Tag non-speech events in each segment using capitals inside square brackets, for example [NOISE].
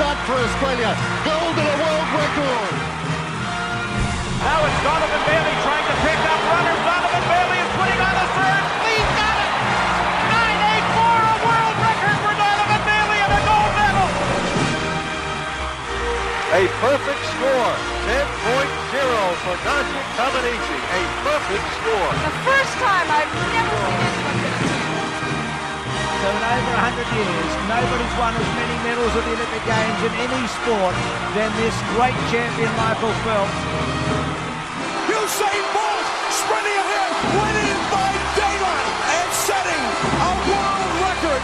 A for Australia. Gold and a world record. Now it's Donovan Bailey trying to pick up runners. Donovan Bailey is putting on the third. He's got it. 984, a world record for Donovan Bailey and a gold medal. A perfect score. 10.0 for Nadia Comaneci. A perfect score. The first time I've never seen anyone get a So in over 100 years, nobody's won as many medals at the Olympic Games in any sport than this great champion Michael Phelps. Usain Bolt sprinting ahead, winning by daylight and setting a world record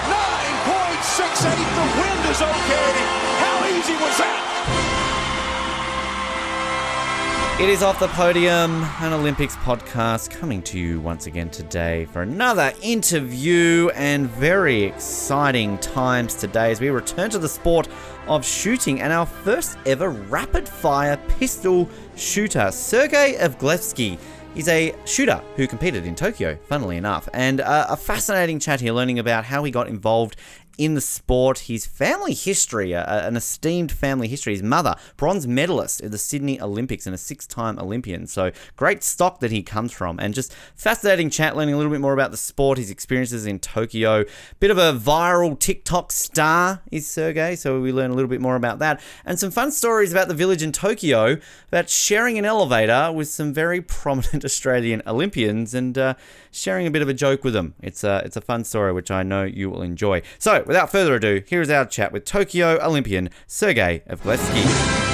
9.68. The wind is okay. How easy was that? It is Off the Podium, an Olympics podcast, coming to you once again today for another interview and very exciting times today as we return to the sport of shooting and our first ever rapid fire pistol shooter, Sergei Evglevski. He's a shooter who competed in Tokyo, funnily enough, and uh, a fascinating chat here learning about how he got involved in the sport, his family history, uh, an esteemed family history. His mother, bronze medalist at the Sydney Olympics and a six time Olympian. So great stock that he comes from. And just fascinating chat, learning a little bit more about the sport, his experiences in Tokyo. Bit of a viral TikTok star is Sergei. So we learn a little bit more about that. And some fun stories about the village in Tokyo about sharing an elevator with some very prominent [LAUGHS] Australian Olympians and uh, sharing a bit of a joke with them. It's a, it's a fun story, which I know you will enjoy. So without further ado, here is our chat with Tokyo Olympian Sergei Evglevski.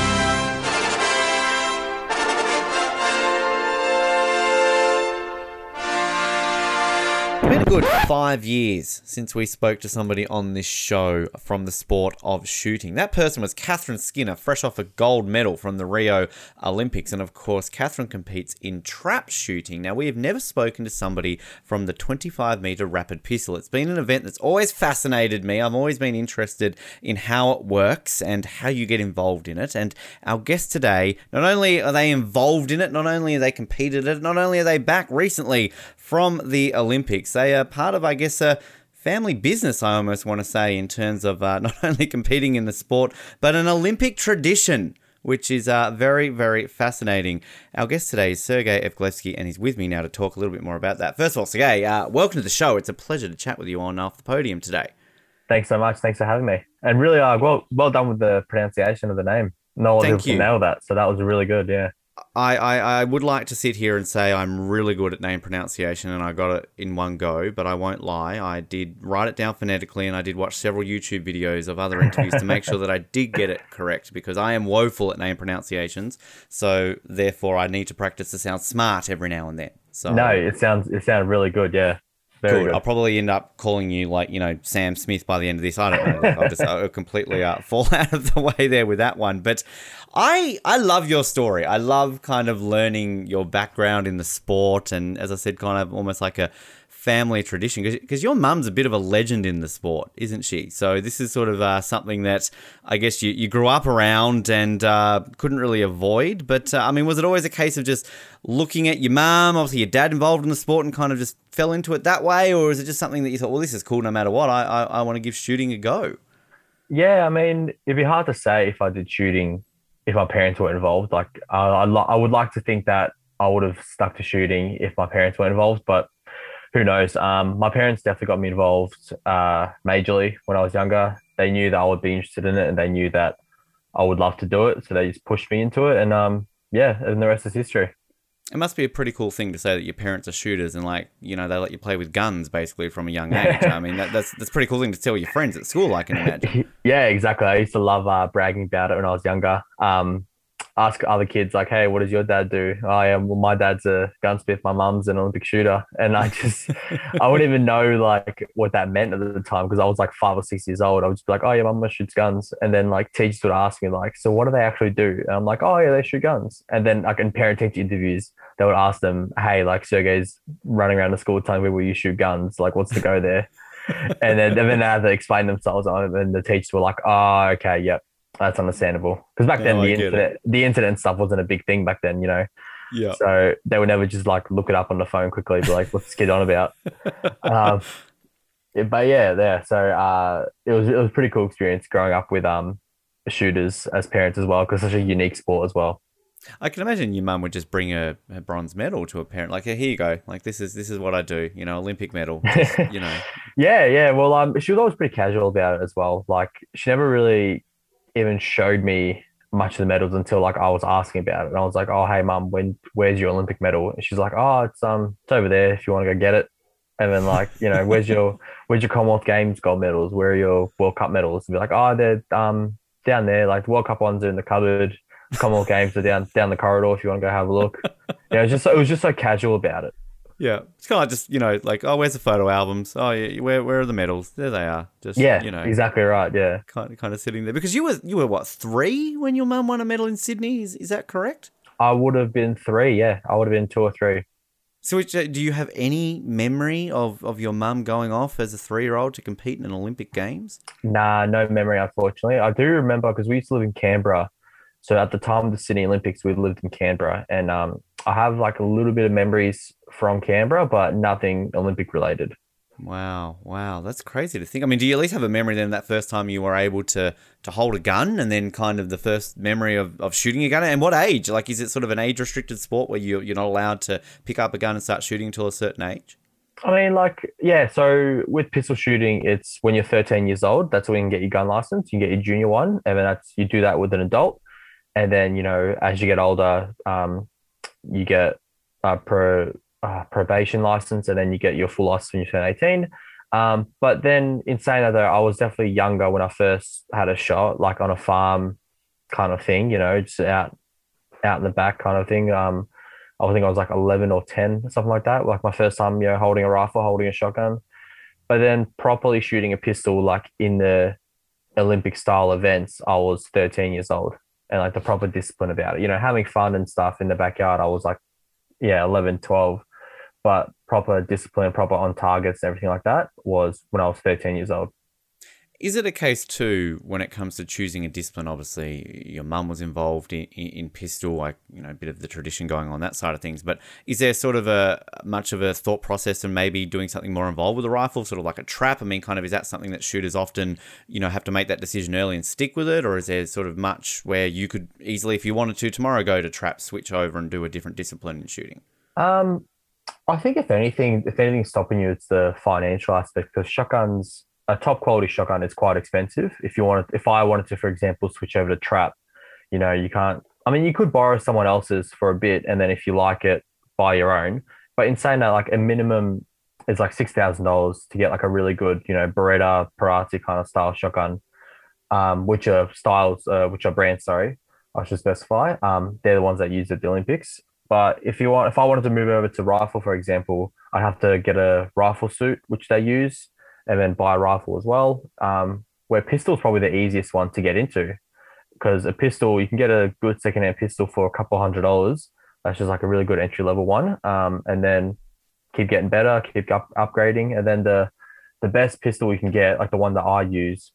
Good five years since we spoke to somebody on this show from the sport of shooting. That person was Catherine Skinner, fresh off a gold medal from the Rio Olympics. And of course, Catherine competes in trap shooting. Now, we have never spoken to somebody from the 25 meter rapid pistol. It's been an event that's always fascinated me. I've always been interested in how it works and how you get involved in it. And our guest today, not only are they involved in it, not only are they competed it, not only are they back recently from the Olympics, they are part of, I guess, a family business, I almost want to say, in terms of uh, [LAUGHS] not only competing in the sport, but an Olympic tradition, which is uh, very, very fascinating. Our guest today is Sergei Evglevski, and he's with me now to talk a little bit more about that. First of all, Sergei, uh, welcome to the show. It's a pleasure to chat with you on Off the Podium today. Thanks so much. Thanks for having me. And really, uh, well, well done with the pronunciation of the name. No one else nailed that, so that was really good. Yeah. I, I, I would like to sit here and say I'm really good at name pronunciation and I got it in one go, but I won't lie. I did write it down phonetically and I did watch several YouTube videos of other interviews to make sure that I did get it correct because I am woeful at name pronunciations. So therefore, I need to practice to sound smart every now and then. So no, it sounds it sounded really good. Yeah. Good. I'll probably end up calling you like you know Sam Smith by the end of this. I don't know. I'll just I'll completely uh, fall [LAUGHS] out of the way there with that one. But I I love your story. I love kind of learning your background in the sport, and as I said, kind of almost like a family tradition because your mum's a bit of a legend in the sport, isn't she? So this is sort of uh, something that I guess you, you grew up around and uh, couldn't really avoid. But uh, I mean, was it always a case of just looking at your mum, obviously your dad involved in the sport, and kind of just fell into it that way, or is it just something that you thought, well, this is cool no matter what? I I, I want to give shooting a go. Yeah, I mean, it'd be hard to say if I did shooting if my parents were involved. Like, I, I, I would like to think that I would have stuck to shooting if my parents were involved, but who knows? Um, my parents definitely got me involved uh, majorly when I was younger. They knew that I would be interested in it, and they knew that I would love to do it. So they just pushed me into it, and um, yeah, and the rest is history. It must be a pretty cool thing to say that your parents are shooters and like you know they let you play with guns basically from a young [LAUGHS] age. I mean that, that's that's a pretty cool thing to tell your friends at school. I can imagine. [LAUGHS] yeah, exactly. I used to love uh, bragging about it when I was younger. Um, ask other kids like, "Hey, what does your dad do?" Oh, I am. Well, my dad's a gunsmith. My mum's an Olympic shooter, and I just, I wouldn't even know like what that meant at the time because I was like five or six years old. I would just be like, "Oh, yeah, mum shoots guns," and then like teachers would ask me like, "So what do they actually do?" And I'm like, "Oh, yeah, they shoot guns." And then like in parent teacher interviews, they would ask them, "Hey, like Sergei's running around the school telling people you shoot guns. Like, what's the go there?" and then, and then they had to explain themselves on, and the teachers were like, "Oh, okay, yep." That's understandable because back then the internet, it. the internet stuff wasn't a big thing back then, you know. Yeah. So they would never just like look it up on the phone quickly, be like, "What's kid on about?" [LAUGHS] um, but yeah, there. So uh, it was it was a pretty cool experience growing up with um shooters as parents as well, because such a unique sport as well. I can imagine your mum would just bring a, a bronze medal to a parent, like, here you go, like this is this is what I do, you know, Olympic medal, just, [LAUGHS] you know. Yeah, yeah. Well, um, she was always pretty casual about it as well. Like she never really even showed me much of the medals until like I was asking about it, and I was like, "Oh, hey, mum, when where's your Olympic medal?" And she's like, "Oh, it's um, it's over there if you want to go get it." And then like, you know, where's your [LAUGHS] where's your Commonwealth Games gold medals? Where are your World Cup medals? And be like, "Oh, they're um down there. Like the World Cup ones are in the cupboard. Commonwealth Games are down down the corridor if you want to go have a look." Yeah, it was just it was just so casual about it. Yeah, it's kind of just you know like oh where's the photo albums? Oh yeah, where where are the medals? There they are. Just Yeah, you know exactly right. Yeah. kind of kind of sitting there because you were you were what three when your mum won a medal in Sydney? Is is that correct? I would have been three. Yeah, I would have been two or three. So which, uh, do you have any memory of of your mum going off as a three year old to compete in an Olympic Games? Nah, no memory, unfortunately. I do remember because we used to live in Canberra. So at the time of the Sydney Olympics, we lived in Canberra, and um, I have like a little bit of memories from Canberra, but nothing Olympic related. Wow, wow, that's crazy to think. I mean, do you at least have a memory then that first time you were able to to hold a gun, and then kind of the first memory of, of shooting a gun? And what age? Like, is it sort of an age restricted sport where you you're not allowed to pick up a gun and start shooting until a certain age? I mean, like, yeah. So with pistol shooting, it's when you're 13 years old. That's when you can get your gun license. You get your junior one, and then that's you do that with an adult. And then you know, as you get older, um, you get a pro uh, probation license, and then you get your full license when you turn 18. Um, but then in saying that, though, I was definitely younger when I first had a shot, like on a farm kind of thing. You know, just out out in the back kind of thing. Um, I think I was like 11 or 10, something like that. Like my first time, you know, holding a rifle, holding a shotgun. But then properly shooting a pistol, like in the Olympic style events, I was 13 years old and like the proper discipline about it. You know, having fun and stuff in the backyard, I was like, yeah, 11, 12. But proper discipline, proper on targets everything like that was when I was 13 years old. Is it a case too when it comes to choosing a discipline? Obviously, your mum was involved in, in, in pistol, like you know, a bit of the tradition going on that side of things. But is there sort of a much of a thought process and maybe doing something more involved with a rifle, sort of like a trap? I mean, kind of is that something that shooters often, you know, have to make that decision early and stick with it, or is there sort of much where you could easily, if you wanted to, tomorrow go to trap, switch over and do a different discipline in shooting? Um, I think if anything, if anything's stopping you, it's the financial aspect because shotguns, a top quality shotgun is quite expensive. If you wanted, if I wanted to, for example, switch over to trap, you know, you can't. I mean, you could borrow someone else's for a bit, and then if you like it, buy your own. But in saying that, like a minimum is like six thousand dollars to get like a really good, you know, Beretta, Perazzi kind of style shotgun, um, which are styles, uh, which are brands. Sorry, I should specify. Um, they're the ones that use at the Olympics. But if you want, if I wanted to move over to rifle, for example, I'd have to get a rifle suit, which they use, and then buy a rifle as well. Um, where pistol is probably the easiest one to get into, because a pistol you can get a good secondhand pistol for a couple hundred dollars. That's just like a really good entry level one. Um, and then keep getting better, keep up, upgrading, and then the the best pistol you can get, like the one that I use,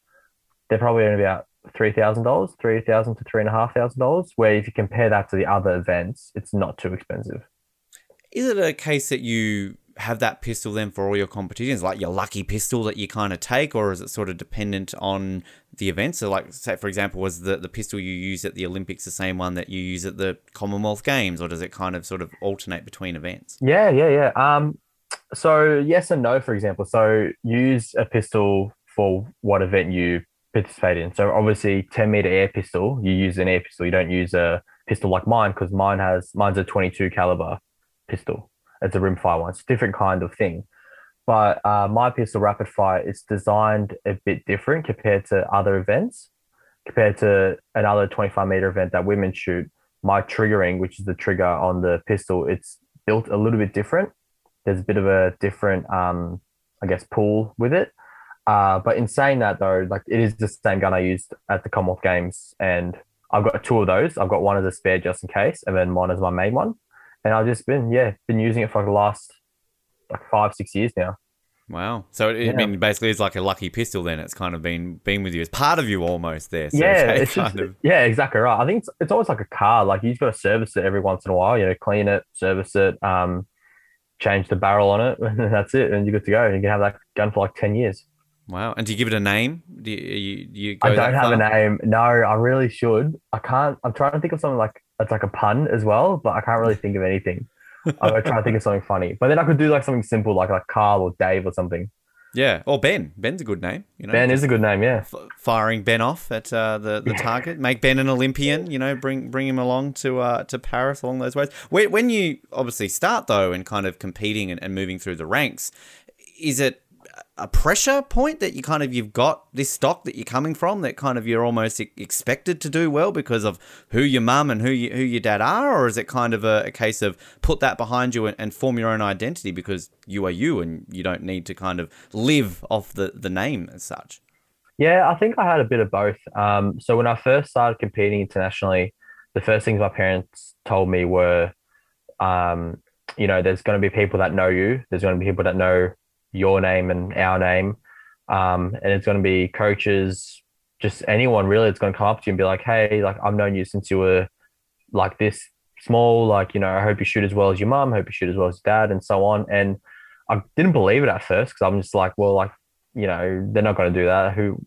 they're probably only about three thousand dollars, three thousand to three and a half thousand dollars. Where if you compare that to the other events, it's not too expensive. Is it a case that you have that pistol then for all your competitions, like your lucky pistol that you kind of take, or is it sort of dependent on the event? So, like, say for example, was the the pistol you use at the Olympics the same one that you use at the Commonwealth Games, or does it kind of sort of alternate between events? Yeah, yeah, yeah. Um, so yes and no. For example, so use a pistol for what event you participate in. So obviously, ten meter air pistol, you use an air pistol. You don't use a pistol like mine because mine has mine's a twenty two caliber pistol. It's a rimfire one. It's a different kind of thing. But uh, my pistol rapid fire is designed a bit different compared to other events. Compared to another 25 meter event that women shoot, my triggering, which is the trigger on the pistol, it's built a little bit different. There's a bit of a different, um, I guess, pull with it. Uh, but in saying that, though, like it is the same gun I used at the Commonwealth Games, and I've got two of those. I've got one as a spare just in case, and then one as my main one and I've just been yeah been using it for the last like five six years now. Wow. So it, Yeah. I mean, basically, it's like a lucky pistol. Then it's kind of been been with you. It's part of you almost there. So yeah, it's it's just, of yeah, exactly right. I think it's, it's always like a car. Like you've got to service it every once in a while. You know, clean it, service it. Um, change the barrel on it, [LAUGHS] and that's it, and you're good to go. And you can have that gun for like ten years. Wow. And do you give it a name? Do you, you, you go I don't have a name. No, I really should. I can't. I'm trying to think of something like it's like a pun as well, but I can't really think of anything. [LAUGHS] I'm trying to to think of something funny, but then I could do like something simple, like like Carl or Dave or something. Yeah. Or Ben. Ben's a good name. You know, Ben is a good name, yeah. f- firing Ben off at uh, the the target. Make Ben an Olympian. You know, bring bring him along to uh, to Paris along those ways. When, when you obviously start though and kind of competing and, and moving through the ranks, is it a pressure point that you kind of you've got this stock that you're coming from that kind of you're almost expected to do well because of who your mum and who you, who your dad are, or is it kind of a, a case of put that behind you and, and form your own identity because you are you and you don't need to kind of live off the the name as such. Yeah, I think I had a bit of both. Um, so when I first started competing internationally, the first things my parents told me were, um, you know, there's going to be people that know you. There's going to be people that know your name and our name, um, and it's going to be coaches, just anyone really. It's going to come up to you and be like, "Hey, like I've known you since you were like this small. Like, you know, I hope you shoot as well as your mum. Hope you shoot as well as dad, and so on." And I didn't believe it at first because I'm just like, well, like you know, they're not going to do that. Who,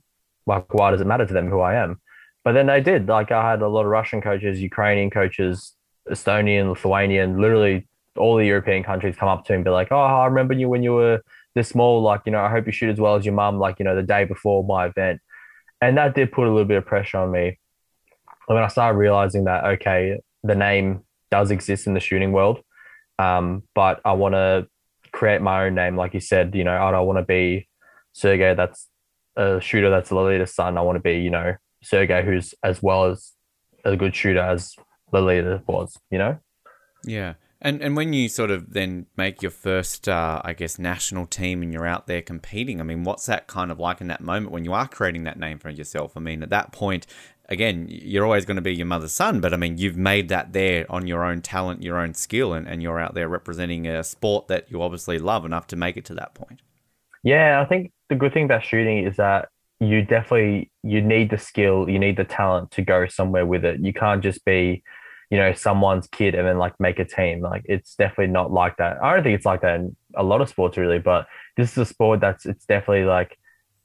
like, why does it matter to them who I am? But then they did. Like, I had a lot of Russian coaches, Ukrainian coaches, Estonian, Lithuanian, literally all the European countries come up to me and be like, oh, I remember you when you were this small. Like, you know, I hope you shoot as well as your mum, like, you know, the day before my event. And that did put a little bit of pressure on me. And when I started realizing that, okay, the name does exist in the shooting world, um, but I want to create my own name. Like you said, you know, I don't want to be Sergei that's a shooter that's Lalita's son. I want to be, you know, Sergei who's as well as a good shooter as Lalita was, you know? Yeah. And and when you sort of then make your first, uh, I guess, national team and you're out there competing, I mean, what's that kind of like in that moment when you are creating that name for yourself? I mean, at that point, again, you're always going to be your mother's son, but I mean, you've made that there on your own talent, your own skill, and, and you're out there representing a sport that you obviously love enough to make it to that point. Yeah, I think the good thing about shooting is that you definitely you need the skill, you need the talent to go somewhere with it. You can't just be, you know, someone's kid and then like make a team. Like it's definitely not like that. I don't think it's like that in a lot of sports really, but this is a sport that's it's definitely like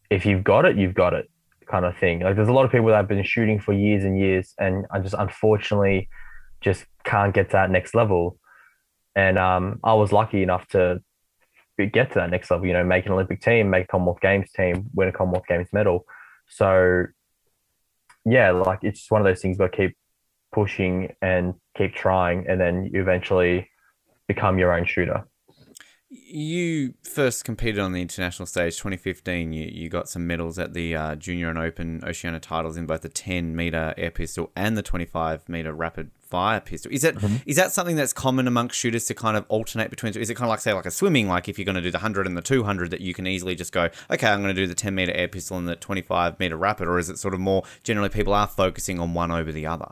if you've got it, you've got it kind of thing. Like there's a lot of people that have been shooting for years and years and I just unfortunately just can't get to that next level. And um, I was lucky enough to get to that next level, you know, make an Olympic team, make a Commonwealth Games team, win a Commonwealth Games medal. So yeah, like it's just one of those things where keep pushing and keep trying and then you eventually become your own shooter. You first competed on the international stage 2015. You, you got some medals at the uh, Junior and Open Oceania titles in both the 10 meter air pistol and the 25 meter rapid fire pistol. Is that is that something that's common amongst shooters to kind of alternate between? Is it kind of like say like a swimming, like if you're going to do the 100 and the 200, that you can easily just go, okay, I'm going to do the 10 meter air pistol and the 25 meter rapid, or is it sort of more generally people are focusing on one over the other?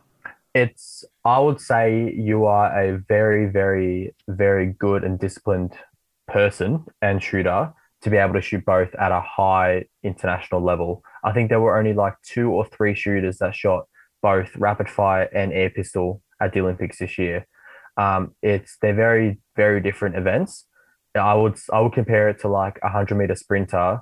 It's I would say you are a very, very, very good and disciplined person and shooter to be able to shoot both at a high international level. I think there were only like two or three shooters that shot both rapid fire and air pistol at the Olympics this year. Um, it's they're very, very different events. I would I would compare it to like a hundred meter sprinter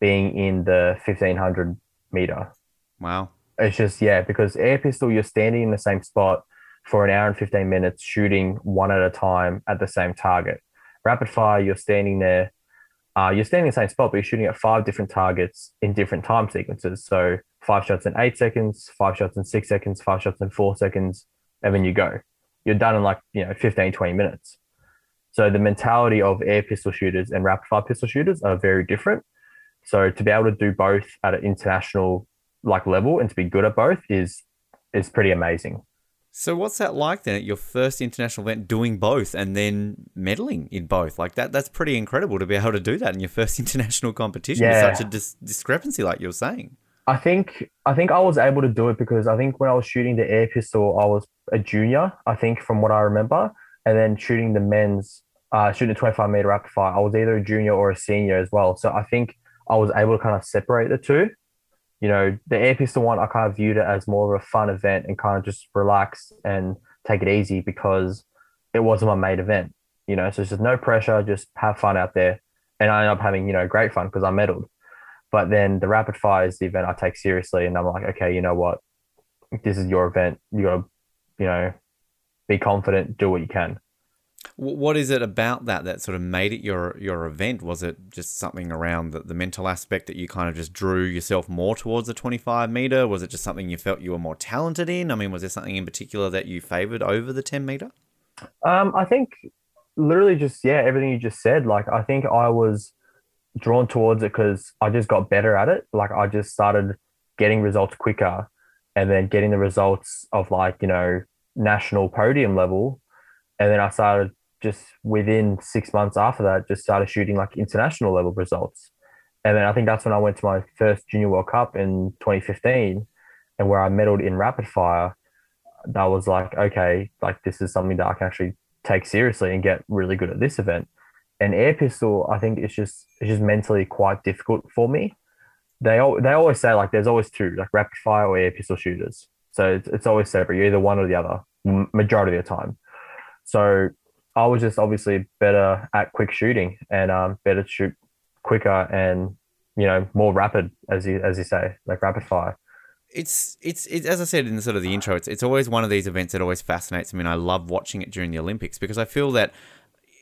being in the fifteen hundred meter. Wow. It's just yeah, because air pistol you're standing in the same spot for an hour and 15 minutes shooting one at a time at the same target. Rapid fire, you're standing there, uh, you're standing in the same spot, but you're shooting at five different targets in different time sequences. So five shots in eight seconds, five shots in six seconds, five shots in four seconds, and then you go. You're done in like, you know, 15, 20 minutes. So the mentality of air pistol shooters and rapid fire pistol shooters are very different. So to be able to do both at an international like level and to be good at both is is pretty amazing. So what's that like then at your first international event doing both and then medaling in both? Like that that's pretty incredible to be able to do that in your first [LAUGHS] international competition Yeah. with such a dis- discrepancy like you're saying. I think I think I was able to do it because I think when I was shooting the air pistol, I was a junior. I think from what I remember, and then shooting the men's, uh, shooting the twenty-five meter rapid fire, I was either a junior or a senior as well. So I think I was able to kind of separate the two. You know, the air pistol one, I kind of viewed it as more of a fun event and kind of just relax and take it easy because it wasn't my main event. you know, so it's just no pressure, just have fun out there. And I end up having, you know, great fun because I medaled. But then the rapid fire is the event I take seriously. And I'm like, okay, you know what? This is your event. You got to, you know, be confident, do what you can. What is it about that that sort of made it your your event? Was it just something around the, the mental aspect that you kind of just drew yourself more towards the 25 meter? Was it just something you felt you were more talented in? I mean, was there something in particular that you favored over the 10 meter? Um, I think literally just yeah, everything you just said. Like I think I was drawn towards it because I just got better at it. Like I just started getting results quicker, and then getting the results of like you know national podium level, and then I started just within six months after that, just started shooting like international level results. And then I think that's when I went to my first Junior World Cup in 2015, and where I medaled in rapid fire. That was like, okay, like this is something that I can actually take seriously and get really good at this event. And air pistol, I think it's just it's just mentally quite difficult for me. They all, they always say like there's always two like rapid fire or air pistol shooters. So it's, it's always separate. You're either one or the other majority of the time. So I was just obviously better at quick shooting and um, better to shoot quicker and you know more rapid as you as you say like rapid fire it's, it's it's as I said in the sort of the intro, it's it's always one of these events that always fascinates me, and I love watching it during the Olympics because I feel that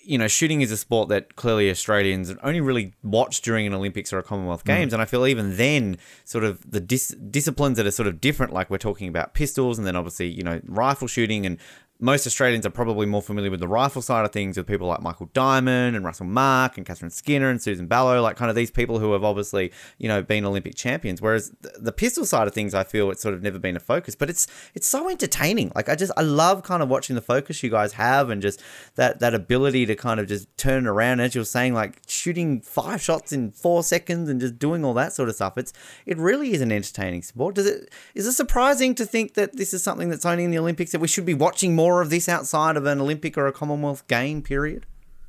you know shooting is a sport that clearly Australians only really watch during an Olympics or a Commonwealth mm. Games, mm. and I feel even then, sort of the dis- disciplines that are sort of different, like we're talking about pistols, and then obviously you know rifle shooting and most Australians are probably more familiar with the rifle side of things with people like Michael Diamond and Russell Mark and Catherine Skinner and Susan Balogh, like kind of these people who have obviously, you know, been Olympic champions. Whereas the pistol side of things, I feel it's sort of never been a focus, but it's it's so entertaining. Like I just I love kind of watching the focus you guys have and just that that ability to kind of just turn around as you were saying, like shooting five shots in four seconds and just doing all that sort of stuff. It's it really is an entertaining sport. Does it is it surprising to think that this is something that's only in the Olympics that we should be watching more more of this outside of an Olympic or a Commonwealth game period?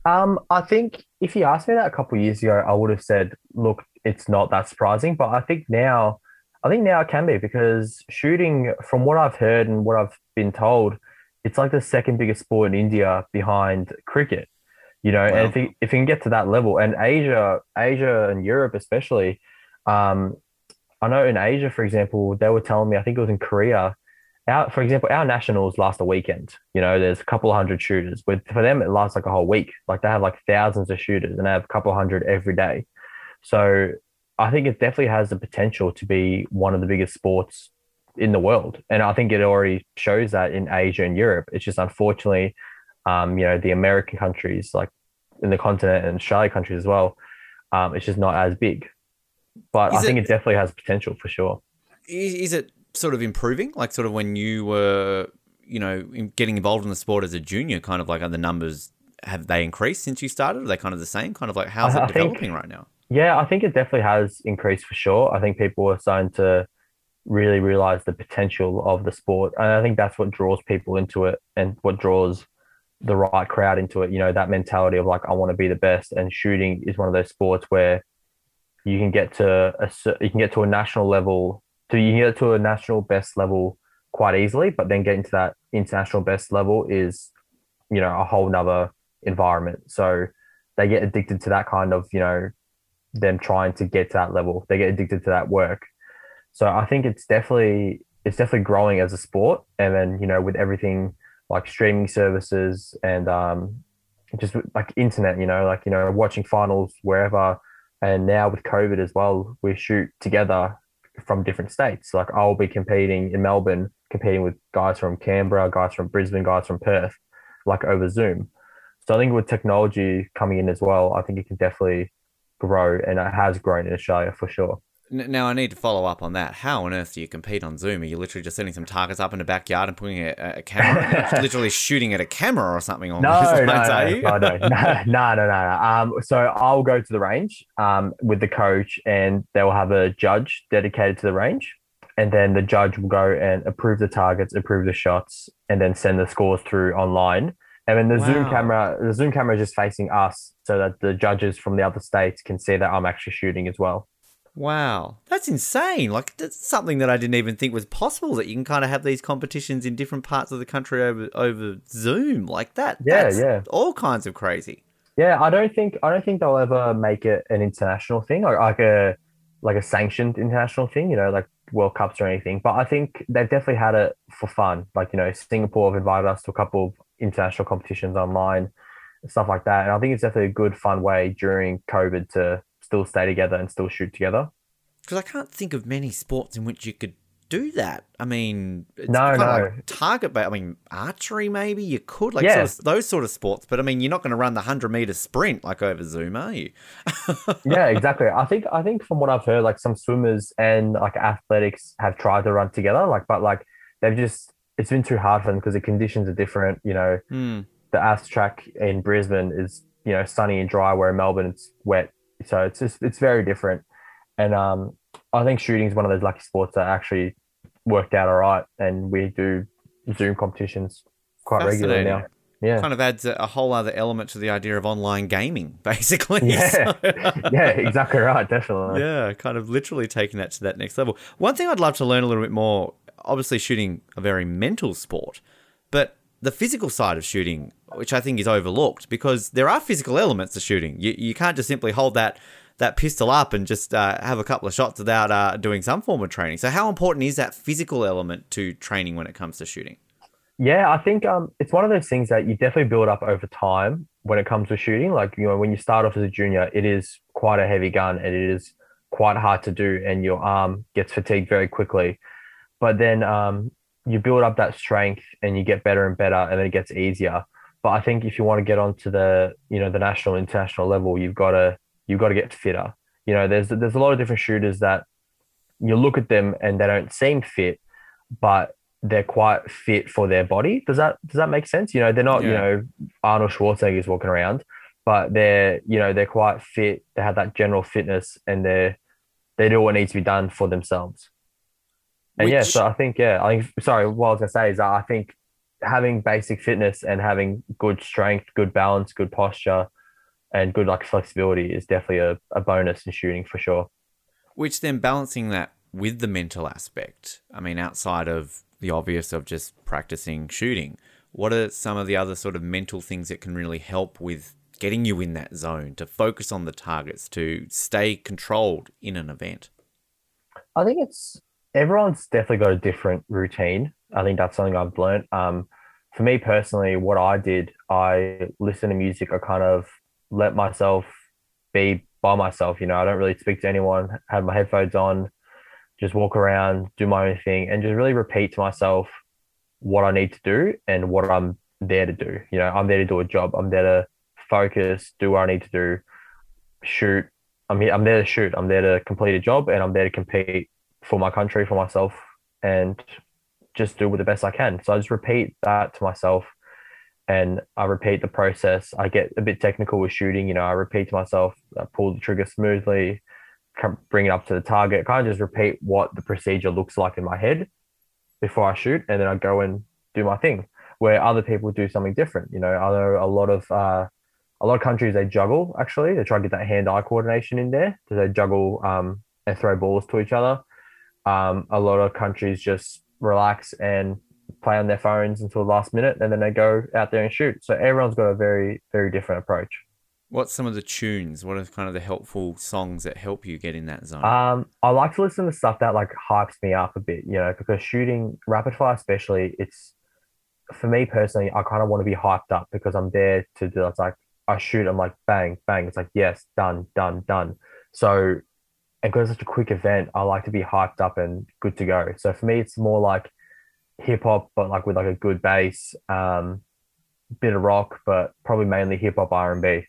Um, I think if you asked me that a couple years ago, I would have said, look, it's not that surprising. But I think now, I think now it can be because shooting, from what I've heard and what I've been told, it's like the second biggest sport in India behind cricket. You know, wow. and if you, if you can get to that level, and Asia, Asia and Europe especially, um, I know in Asia, for example, they were telling me, I think it was in Korea, our, for example, our nationals last a weekend. You know, there's a couple hundred shooters. With for them, it lasts like a whole week. Like they have like thousands of shooters, and they have a couple hundred every day. So I think it definitely has the potential to be one of the biggest sports in the world, and I think it already shows that in Asia and Europe. It's just unfortunately, um, you know, the American countries, like in the continent and Australia countries as well, um, it's just not as big. But is I think it, it definitely has potential for sure. Is it sort of improving? Like sort of when you were, you know, getting involved in the sport as a junior, kind of like are the numbers have they increased since you started? Are they kind of the same? Kind of like how's I, it developing think, right now? Yeah, I think it definitely has increased for sure. I think people are starting to really realize the potential of the sport. And I think that's what draws people into it and what draws the right crowd into it. You know, that mentality of like, I want to be the best. And shooting is one of those sports where you can get to a you can get to a national level so you can get to a national best level quite easily, but then getting to that international best level is, you know, a whole nother environment. So they get addicted to that kind of, you know, them trying to get to that level. They get addicted to that work. So I think it's definitely it's definitely growing as a sport. And then, you know, with everything like streaming services and um just like internet, you know, like, you know, watching finals wherever. And now with COVID as well, we shoot together from different states. Like I'll be competing in Melbourne, competing with guys from Canberra, guys from Brisbane, guys from Perth, like over Zoom. So I think with technology coming in as well, I think it can definitely grow, and it has grown in Australia for sure. Now I need to follow up on that. How on earth do you compete on Zoom? Are you literally just sending some targets up in the backyard and putting a, a camera, [LAUGHS] literally shooting at a camera or something? No, no, no, no, no, no, no, no, no. Um, so I'll go to the range um, with the coach, and they will have a judge dedicated to the range, and then the judge will go and approve the targets, approve the shots, and then send the scores through online. And then the wow. Zoom camera, the Zoom camera is just facing us, so that the judges from the other states can see that I'm actually shooting as well. Wow, that's insane! Like that's something that I didn't even think was possible. That you can kind of have these competitions in different parts of the country over over Zoom like that. Yeah, That's yeah. all kinds of crazy. Yeah, I don't think I don't think they'll ever make it an international thing, like like a like a sanctioned international thing, you know, like World Cups or anything. But I think they've definitely had it for fun. Like you know, Singapore have invited us to a couple of international competitions online, stuff like that. And I think it's definitely a good fun way during COVID to still stay together and still shoot together. Because I can't think of many sports in which you could do that. I mean, it's No, no. like target, but I mean, archery maybe you could like Yeah. sort of, those sort of sports. But I mean, you're not going to run the hundred meter sprint like over Zoom, are you? [LAUGHS] yeah, exactly. I think I think from what I've heard, like some swimmers and like athletics have tried to run together, like but like they've just it's been too hard for them because the conditions are different. You know, Hmm. the AS track in Brisbane is you know sunny and dry, where in Melbourne it's wet, so it's just it's very different. And um, I think shooting is one of those lucky sports that actually worked out all right, and we do Zoom competitions quite regularly now. Yeah, Kind of adds a, a whole other element to the idea of online gaming, [LAUGHS] basically. yeah, So- [LAUGHS] yeah, exactly right, definitely. [LAUGHS] yeah, kind of literally taking that to that next level. One thing I'd love to learn a little bit more, obviously shooting a very mental sport, but the physical side of shooting, which I think is overlooked because there are physical elements to shooting. You, you can't just simply hold that that pistol up and just uh, have a couple of shots without uh, doing some form of training. So how important is that physical element to training when it comes to shooting? Yeah, I think um, it's one of those things that you definitely build up over time when it comes to shooting. Like, you know, when you start off as a junior, it is quite a heavy gun and it is quite hard to do, and your arm gets fatigued very quickly. But then um, you build up that strength and you get better and better, and then it gets easier. But I think if you want to get onto the, you know, the national, international level, you've got to you've got to get fitter. You know, there's there's a lot of different shooters that you look at them and they don't seem fit, but they're quite fit for their body. Does that does that make sense? You know, they're not, you know, Arnold Schwarzenegger's walking around, but they're, you know, they're quite fit. They have that general fitness and they're they do what needs to be done for themselves. And yeah, so I think, yeah, I think sorry, what I was gonna say is I think having basic fitness and having good strength, good balance, good posture, and good like flexibility is definitely a, a bonus in shooting for sure. Which then balancing that with the mental aspect. I mean, outside of the obvious of just practicing shooting, what are some of the other sort of mental things that can really help with getting you in that zone to focus on the targets, to stay controlled in an event? I think it's everyone's definitely got a different routine. I think that's something I've learned. Um, for me personally, what I did, I listen to music. I kind of let myself be by myself. You know, I don't really speak to anyone. Have my headphones on, just walk around, do my own thing, and just really repeat to myself what I need to do and what I'm there to do. You know, I'm there to do a job. I'm there to focus, do what I need to do, shoot. I'm here, I'm there to shoot. I'm there to complete a job, and I'm there to compete for my country, for myself, and just do with the best I can. So I just repeat that to myself, and I repeat the process. I get a bit technical with shooting. You know, I repeat to myself, I pull the trigger smoothly, bring it up to the target. Kind of just repeat what the procedure looks like in my head before I shoot, and then I go and do my thing. Where other people do something different. You know, I know a lot of uh, a lot of countries they juggle. Actually, they try to get that hand-eye coordination in there. So they juggle um, and throw balls to each other. Um, a lot of countries just relax and play on their phones until the last minute, and then they go out there and shoot. So everyone's got a very, very different approach. What's some of the tunes? What are kind of the helpful songs that help you get in that zone? Um, I like to listen to stuff that like hypes me up a bit, you know, because shooting rapid fire, especially, it's for me personally, I kind of want to be hyped up because I'm there to do. It's like I shoot, I'm like bang, bang. It's like yes, done, done, done. So, and because it's such a quick event, I like to be hyped up and good to go. So for me, it's more like hip hop, but like with like a good bass, um, bit of rock, but probably mainly hip hop, R and B.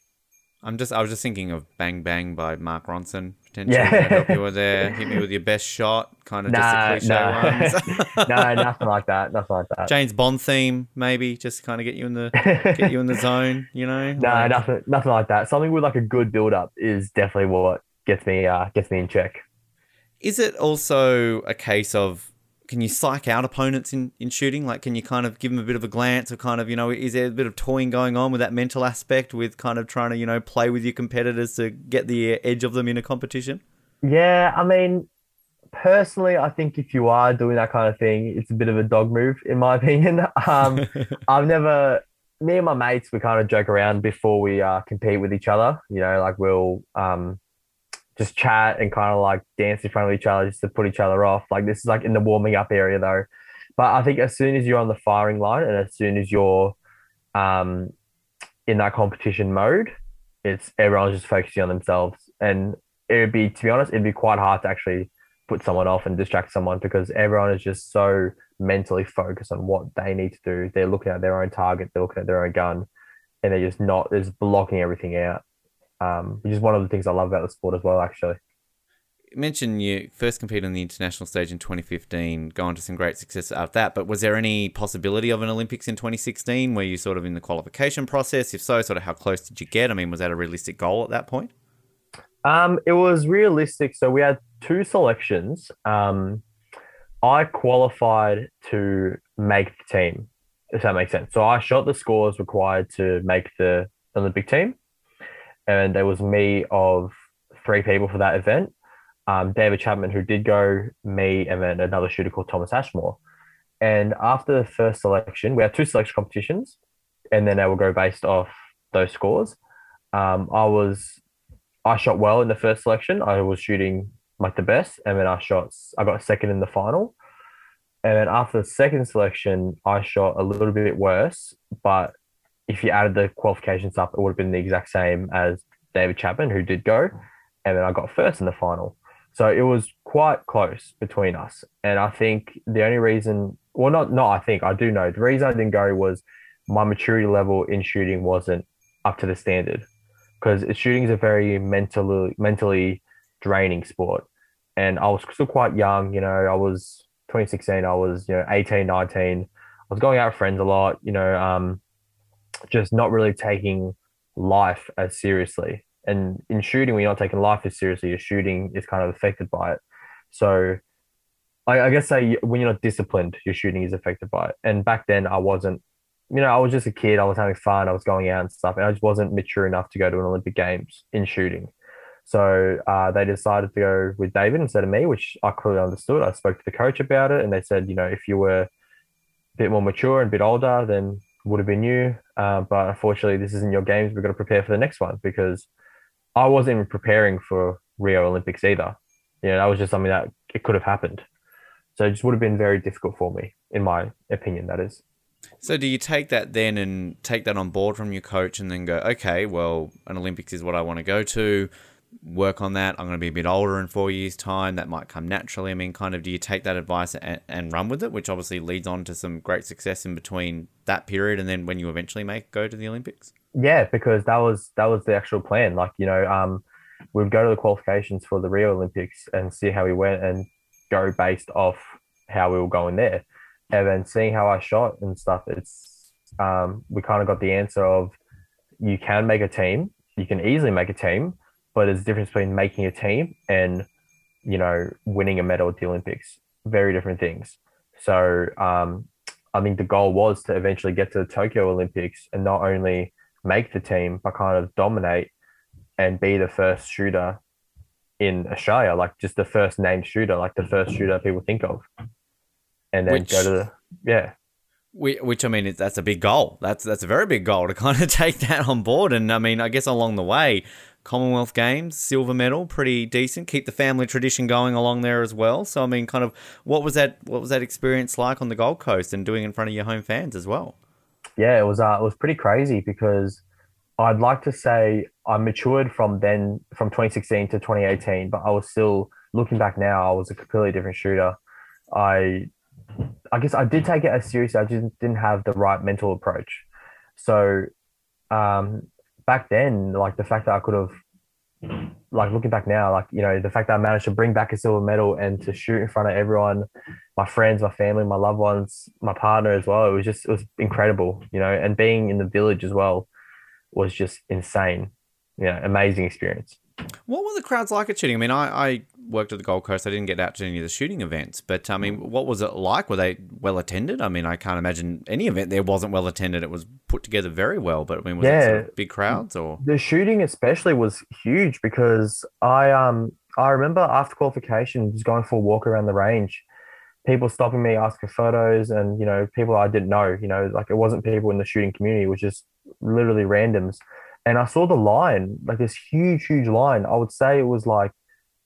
I'm just I was just thinking of Bang Bang by Mark Ronson potentially. Yeah. help you were there. Hit me with your best shot, kind of Nah, just the cliche no, ones. [LAUGHS] no, nothing like that. Nothing like that. James Bond theme, maybe, just to kind of get you in the get you in the [LAUGHS] zone, you know? No, Like- nothing, nothing like that. Something with like a good build up is definitely what gets me, uh, gets me in check. Is it also a case of can you psych out opponents in, in shooting? Like, can you kind of give them a bit of a glance or kind of, you know, is there a bit of toying going on with that mental aspect with kind of trying to, you know, play with your competitors to get the edge of them in a competition? Yeah, I mean, personally, I think if you are doing that kind of thing, it's a bit of a dog move, in my [LAUGHS] opinion. Um, [LAUGHS] I've never, me and my mates, we kind of joke around before we uh, compete with each other. You know, like we'll um, just chat and kind of like dance in front of each other just to put each other off. Like this is like in the warming up area though. But I think as soon as you're on the firing line and as soon as you're um, in that competition mode, it's everyone's just focusing on themselves. And it would be, to be honest, it'd be quite hard to actually put someone off and distract someone because everyone is just so mentally focused on what they need to do. They're looking at their own target, they're looking at their own gun, and they're just not, they're just blocking everything out. Um, which is one of the things I love about the sport as well, actually. You mentioned you first competed on the international stage in 2015, going to some great success after that. But was there any possibility of an Olympics in 2016? Were you sort of in the qualification process? If so, sort of how close did you get? I mean, was that a realistic goal at that point? Um, it was realistic. So we had two selections. Um, I qualified to make the team, if that makes sense. So I shot the scores required to make the Olympic team, and there was me of three people for that event. Um, David Chapman, who did go, me, and then another shooter called Thomas Ashmore. And after the first selection, we had two selection competitions, and then they will go based off those scores. Um, I was, I shot well in the first selection. I was shooting like the best, and then I shot. I got second in the final, and then after the second selection, I shot a little bit worse. But if you added the qualifications up, it would have been the exact same as David Chapman, who did go, and then I got first in the final. So it was quite close between us, and I think the only reason, well, not not I think I do know the reason I didn't go was my maturity level in shooting wasn't up to the standard because shooting is a very mentally mentally draining sport and I was still quite young. You know, I was 2016. I was you know 18, 19. I was going out with friends a lot. You know, um, just not really taking life as seriously. And in shooting, when you're not taking life as seriously, your shooting is kind of affected by it. So, I, I guess say when you're not disciplined, your shooting is affected by it. And back then, I wasn't. You know, I was just a kid. I was having fun. I was going out and stuff, and I just wasn't mature enough to go to an Olympic Games in shooting. So uh, they decided to go with David instead of me, which I clearly understood. I spoke to the coach about it, and they said, you know, if you were a bit more mature and a bit older, then would have been you. Uh, but unfortunately, this isn't your games. We've got to prepare for the next one because I wasn't even preparing for Rio Olympics either. You know, that was just something that it could have happened. So it just would have been very difficult for me, in my opinion, that is. So do you take that then and take that on board from your coach and then go, okay, well, an Olympics is what I want to go to work on that. I'm going to be a bit older in four years' time. That might come naturally. I mean, kind of, do you take that advice and, and run with it, which obviously leads on to some great success in between that period and then when you eventually make go to the Olympics? Yeah, because that was that was the actual plan. Like you know, um, we'd go to the qualifications for the Rio Olympics and see how we went and go based off how we were going there, and then seeing how I shot and stuff. It's um, we kind of got the answer of you can make a team. You can easily make a team but there's a difference between making a team and you know winning a medal at the Olympics. Very different things. So um, I think the goal was to eventually get to the Tokyo Olympics and not only make the team but kind of dominate and be the first shooter in Australia, like just the first named shooter, like the first shooter people think of, and then which, go to the yeah. Which I mean, that's a big goal. That's that's a very big goal to [LAUGHS] kind of take that on board. And I mean, I guess along the way, Commonwealth Games, silver medal, pretty decent. Keep the family tradition going along there as well. So I mean, kind of, what was that? What was that experience like on the Gold Coast and doing in front of your home fans as well? Yeah, it was. Uh, it was pretty crazy because I'd like to say I matured from then, from 2016 to 2018, but I was still looking back now. I was a completely different shooter. I, I guess I did take it as seriously. I just didn't have the right mental approach. So um, back then, like the fact that I could have, like looking back now, like you know, the fact that I managed to bring back a silver medal and to shoot in front of everyone, my friends, my family, my loved ones, my partner as well. It was just it was incredible, you know, and being in the village as well was just insane. You know, amazing experience. What were the crowds like at shooting? I mean, I, I worked at the Gold Coast. I didn't get out to any of the shooting events, but I mean, what was it like? Were they well attended? I mean, I can't imagine any event there wasn't well attended. It was put together very well, but I mean, was yeah, it sort of big crowds or the shooting especially was huge because I um I remember after qualification, just going for a walk around the range, people stopping me, asking photos, and you know, people I didn't know. You know, like it wasn't people in the shooting community; it was just literally randoms. And I saw the line, like this huge, huge line. I would say it was like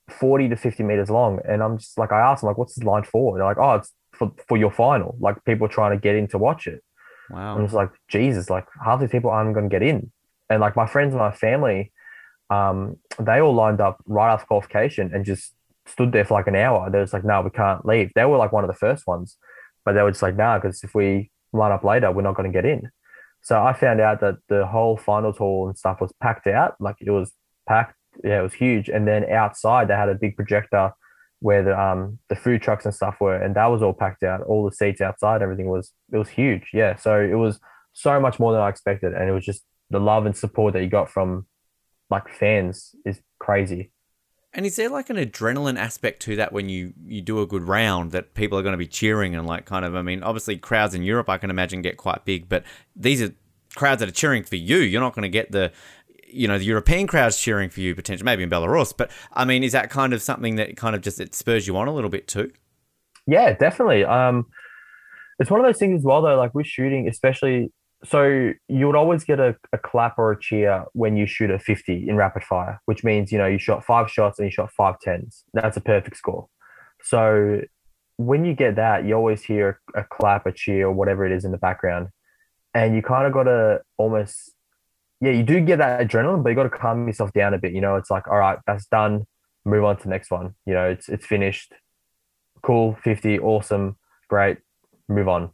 40 to 50 meters long. And I'm just like, I asked them, like, what's this line for? And they're like, oh, it's for, for your final. Like people trying to get in to watch it. Wow. I'm just like, Jesus, like half these people aren't going to get in. And like my friends and my family, um, they all lined up right after qualification and just stood there for like an hour. They was like, no, we can't leave. They were like one of the first ones, but they were just like, nah, because if we line up later, we're not going to get in. So I found out that the whole finals hall and stuff was packed out. Like it was packed. Yeah, it was huge. And then outside, they had a big projector where the um the food trucks and stuff were, and that was all packed out. All the seats outside, everything was it was huge. Yeah, so it was so much more than I expected, and it was just the love and support that you got from like fans is crazy. And is there like an adrenaline aspect to that when you you do a good round that people are going to be cheering and like kind of I mean obviously crowds in Europe I can imagine get quite big but these are crowds that are cheering for you you're not going to get the you know the European crowds cheering for you potentially maybe in Belarus but I mean is that kind of something that kind of just it spurs you on a little bit too Yeah, definitely. Um, it's one of those things as well though. Like with shooting, especially so you would always get a, a clap or a cheer when you shoot a 50 in rapid fire, which means, you know, you shot five shots and you shot five tens. That's a perfect score. So when you get that, you always hear a, clap, a cheer, or whatever it is in the background. And you kind of got to almost, yeah, you do get that adrenaline, but you got to calm yourself down a bit. You know, it's like, all right, that's done. Move on to the next one. You know, it's it's finished. Cool, 50, awesome, great. Move on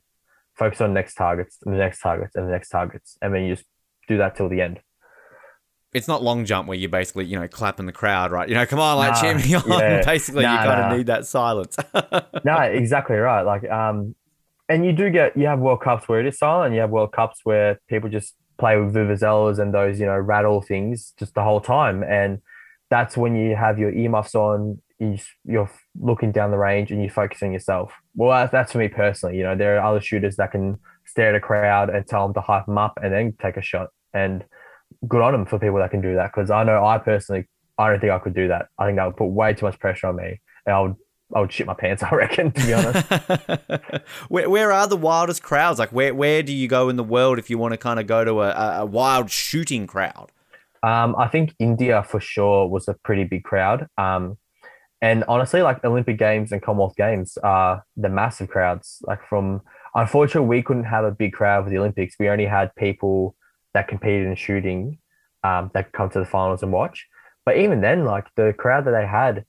focus on next targets and the next targets and the next targets, and then you just do that till the end. it's not long jump where you basically you know clapping the crowd right you know come on like Nah, cheer me [LAUGHS] on yeah. basically Nah, you kind nah. of need that silence [LAUGHS] no, exactly right. Like, um, and you do get you have World Cups where it is silent. You have World Cups where people just play with vuvuzelas and those you know rattle things just the whole time, and that's when you have your earmuffs on. You, you're looking down the range and you're focusing yourself. Well, that's, that's for me personally. You know, there are other shooters that can stare at a crowd and tell them to hype them up and then take a shot. And good on them for people that can do that. Because I know I personally, I don't think I could do that. I think that would put way too much pressure on me, and I would, I would shit my pants. [LAUGHS] I reckon, to be honest. [LAUGHS] where, where are the wildest crowds like where, where do you go in the world if you want to kind of go to a, a- a wild shooting crowd Um, I think India for sure was a pretty big crowd. Um, and honestly, like Olympic Games and Commonwealth Games are the massive crowds. Like from, unfortunately, we couldn't have a big crowd for the Olympics. We only had people that competed in shooting um, that could come to the finals and watch. But even then, like the crowd that they had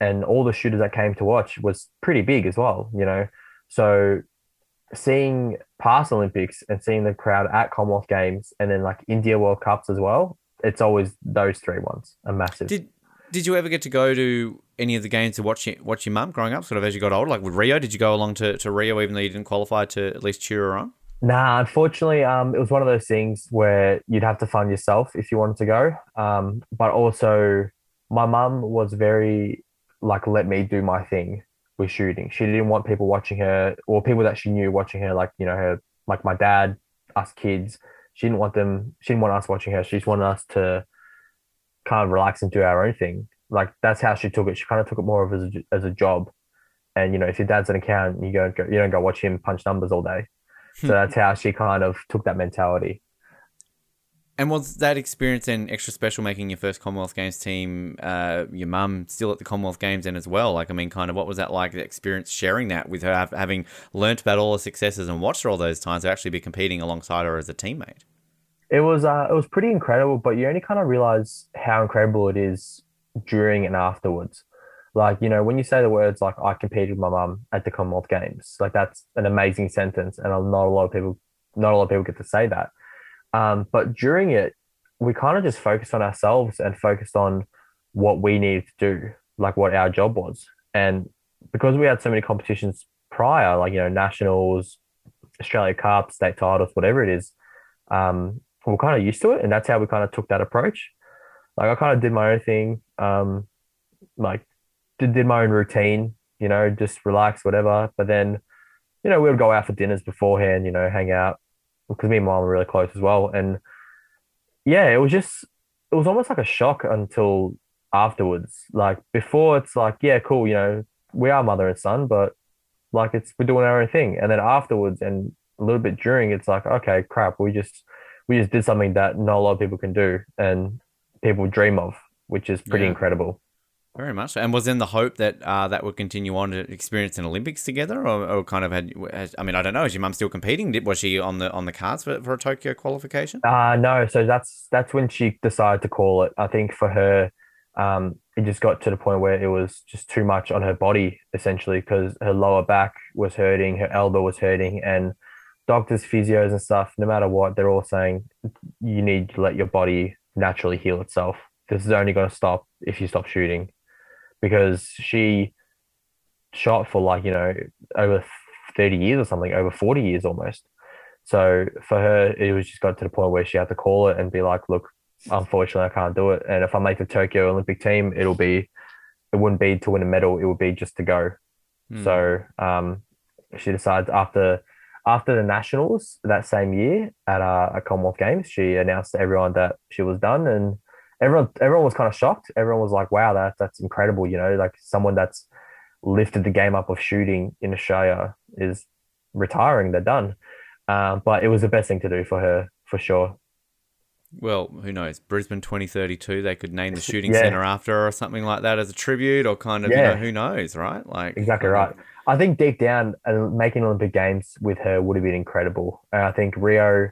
and all the shooters that came to watch was pretty big as well, you know. So seeing past Olympics and seeing the crowd at Commonwealth Games and then like India World Cups as well, it's always those three ones are massive. did did you ever get to go to any of the games to watch your, watch your mum growing up sort of as you got older like with rio did you go along to, to rio even though you didn't qualify to at least cheer her on Nah, unfortunately, um, it was one of those things where you'd have to fund yourself if you wanted to go. Um, but also, my mum was very like, let me do my thing with shooting. She didn't want people watching her or people that she knew watching her, like you know, her like my dad, us kids. She didn't want them. She didn't want us watching her. She just wanted us to kind of relax and do our own thing. Like that's how she took it. She kind of took it more of as a, as a job. And you know, if your dad's an accountant, you go, go you don't go watch him punch numbers all day. So that's how she kind of took that mentality. and was that experience then extra special making your first commonwealth games team uh, your mum still at the commonwealth games then as well like i mean kind of what was that like the experience sharing that with her having learnt about all the successes and watched her all those times to actually be competing alongside her as a teammate It was uh, it was pretty incredible, but you only kind of realize how incredible it is during and afterwards. Like you know, when you say the words like "I competed with my mum at the Commonwealth Games," like that's an amazing sentence, and not a lot of people, not a lot of people get to say that. Um, but during it, we kind of just focused on ourselves and focused on what we needed to do, like what our job was, and because we had so many competitions prior, like you know, nationals, Australia Cup, state titles, whatever it is, um, we're kind of used to it, and that's how we kind of took that approach. Like I kind of did my own thing, um, like did, did my own routine, you know, just relax, whatever. But then, you know, we would go out for dinners beforehand, you know, hang out because me and mom were really close as well. And yeah, it was just, it was almost like a shock until afterwards. Like before, it's like, yeah, cool, you know, we are mother and son, but like it's we're doing our own thing. And then afterwards and a little bit during, it's like, okay, crap, we just we just did something that not a lot of people can do and people dream of, which is pretty Yeah. incredible. Very much. And was then the hope that uh, that would continue on to experience an Olympics together, or, or kind of had? has- I mean, I don't know. Is your mum still competing? Did was she on the on the cards for, for a Tokyo qualification? Uh no, so that's that's when she decided to call it. I think for her, um, it just got to the point where it was just too much on her body, essentially, because her lower back was hurting, her elbow was hurting, and doctors, physios, and stuff, no matter what, they're all saying you need to let your body naturally heal itself. This is only going to stop if you stop shooting, because she shot for like you know over thirty years or something, over forty years almost. So for her, it was just got to the point where she had to call it and be like, look, unfortunately, I can't do it. And if I make the Tokyo Olympic team, it'll be, it wouldn't be to win a medal. It would be just to go. Hmm. So um, she decides after, after the nationals that same year at a, at Commonwealth Games, she announced to everyone that she was done, and everyone everyone was kind of shocked. Everyone was like, "Wow, that that's incredible!" You know, like someone that's lifted the game up of shooting in Australia is retiring. They're done. Um, but it was the best thing to do for her for sure. Well, who knows? Brisbane 2032, they could name the [LAUGHS] shooting Yeah. center after her or something like that as a tribute or kind of, you Yeah. know, who knows, right? Like Exactly right. of- I think deep down, uh, making Olympic Games with her would have been incredible. And I think Rio,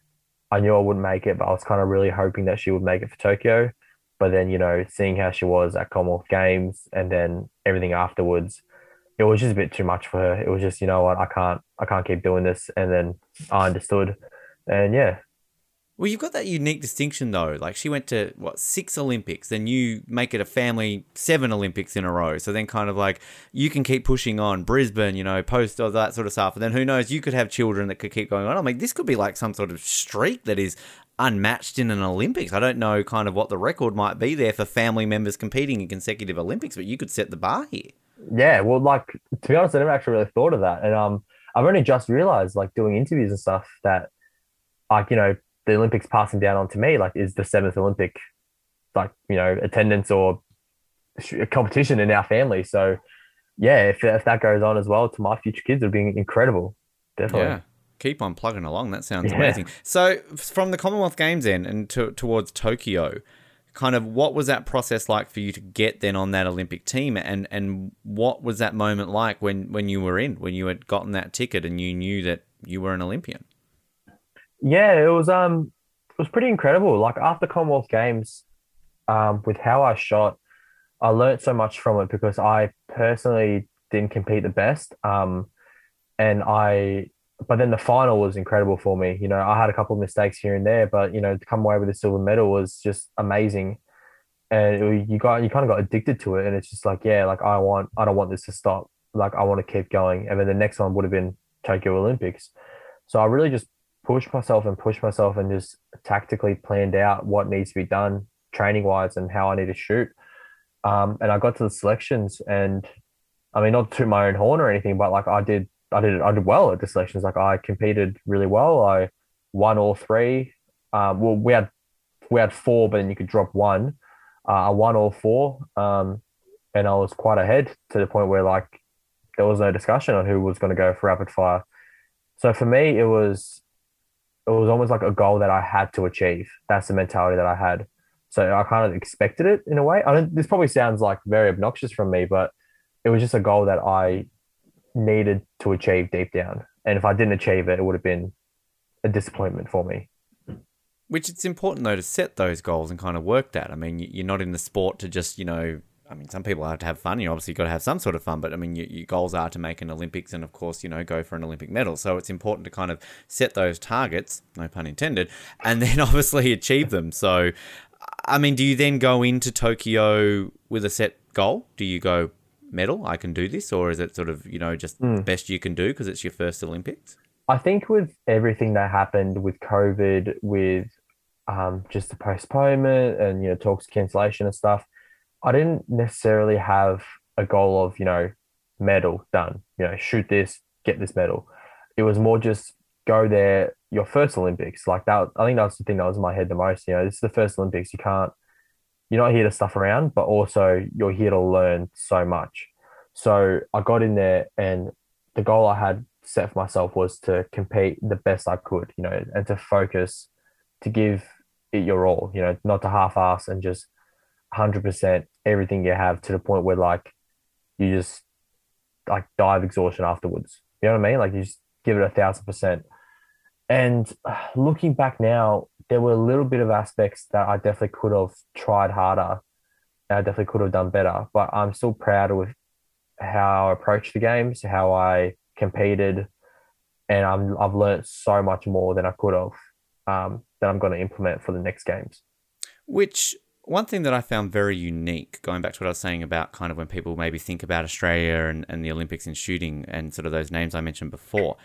I knew I wouldn't make it, but I was kind of really hoping that she would make it for Tokyo. But then, you know, seeing how she was at Commonwealth Games and then everything afterwards, it was just a bit too much for her. It was just, you know what, I can't, I can't keep doing this. And then I understood, and yeah, Well, you've got that unique distinction though. Like she went to what six Olympics, then you make it a family seven Olympics in a row. So then, kind of like you can keep pushing on Brisbane, you know, post all that sort of stuff. And then who knows? You could have children that could keep going on. I mean, this could be like some sort of streak that is unmatched in an Olympics. I don't know kind of what the record might be there for family members competing in consecutive Olympics, but you could set the bar here. Yeah, well, like to be honest, I never actually really thought of that, and um, I've only just realized, like doing interviews and stuff, that like you know the Olympics passing down onto me, like is the seventh Olympic, like you know attendance or competition in our family. So yeah, if if that goes on as well to my future kids, it'd be incredible. Definitely. Yeah. Keep on plugging along. That sounds Yeah. amazing. So, from the Commonwealth Games then and to, towards Tokyo, kind of what was that process like for you to get then on that Olympic team? And and what was that moment like when, when you were in, when you had gotten that ticket and you knew that you were an Olympian? Yeah, it was um it was pretty incredible. Like after Commonwealth Games, um, with how I shot, I learned so much from it because I personally didn't compete the best. Um, and I but then the final was incredible for me. You know, I had a couple of mistakes here and there, but you know, to come away with a silver medal was just amazing. And it, you got you kind of got addicted to it, and it's just like, yeah, like I want, I don't want this to stop. Like I want to keep going. And then the next one would have been Tokyo Olympics. So I really just pushed myself and pushed myself and just tactically planned out what needs to be done training wise and how I need to shoot. Um, and I got to the selections and I mean, not to my own horn or anything, but like I did, I did, I did well at the selections. Like I competed really well. I won all three. Um, well, we had, we had four, but then you could drop one. Uh, I won all four. Um, and I was quite ahead to the point where like there was no discussion on who was going to go for rapid fire. So for me, it was it was almost like a goal that I had to achieve. That's the mentality that I had. So I kind of expected it in a way. I don't, this probably sounds like very obnoxious from me, but it was just a goal that I needed to achieve deep down. And if I didn't achieve it, it would have been a disappointment for me. Which it's important though to set those goals and kind of work that. I mean, you're not in the sport to just you know. I mean, some people have to have fun. You obviously got to have some sort of fun, but I mean, your, your goals are to make an Olympics and, of course, you know, go for an Olympic medal. So it's important to kind of set those targets, no pun intended, and then [LAUGHS] obviously achieve them. So, I mean, do you then go into Tokyo with a set goal? Do you go medal? I can do this, or is it sort of you know just the best you can do because it's your first Olympics? I think with everything that happened with COVID, with um, just the postponement and you know talks cancellation and stuff, I didn't necessarily have a goal of you know medal done. You know, shoot this, get this medal. It was more just go there. Your first Olympics, like that. I think that was the thing that was in my head the most. You know, this is the first Olympics. You can't you're not here to stuff around, but also you're here to learn so much. So I got in there, and the goal I had set for myself was to compete the best I could, you know, and to focus, to give it your all, you know, not to half-ass and just 100% everything you have to the point where like you just like die of exhaustion afterwards. You know what I mean? Like you just give it a thousand percent. And [SIGHS] looking back now, there were a little bit of aspects that I definitely could have tried harder. I definitely could have done better, but I'm still proud of how I approached the games, how I competed, and I'm I've learned so much more than I could have um, that I'm going to implement for the next games. Which one thing that I found very unique, going back to what I was saying about kind of when people maybe think about Australia and, and the Olympics in shooting and sort of those names I mentioned before,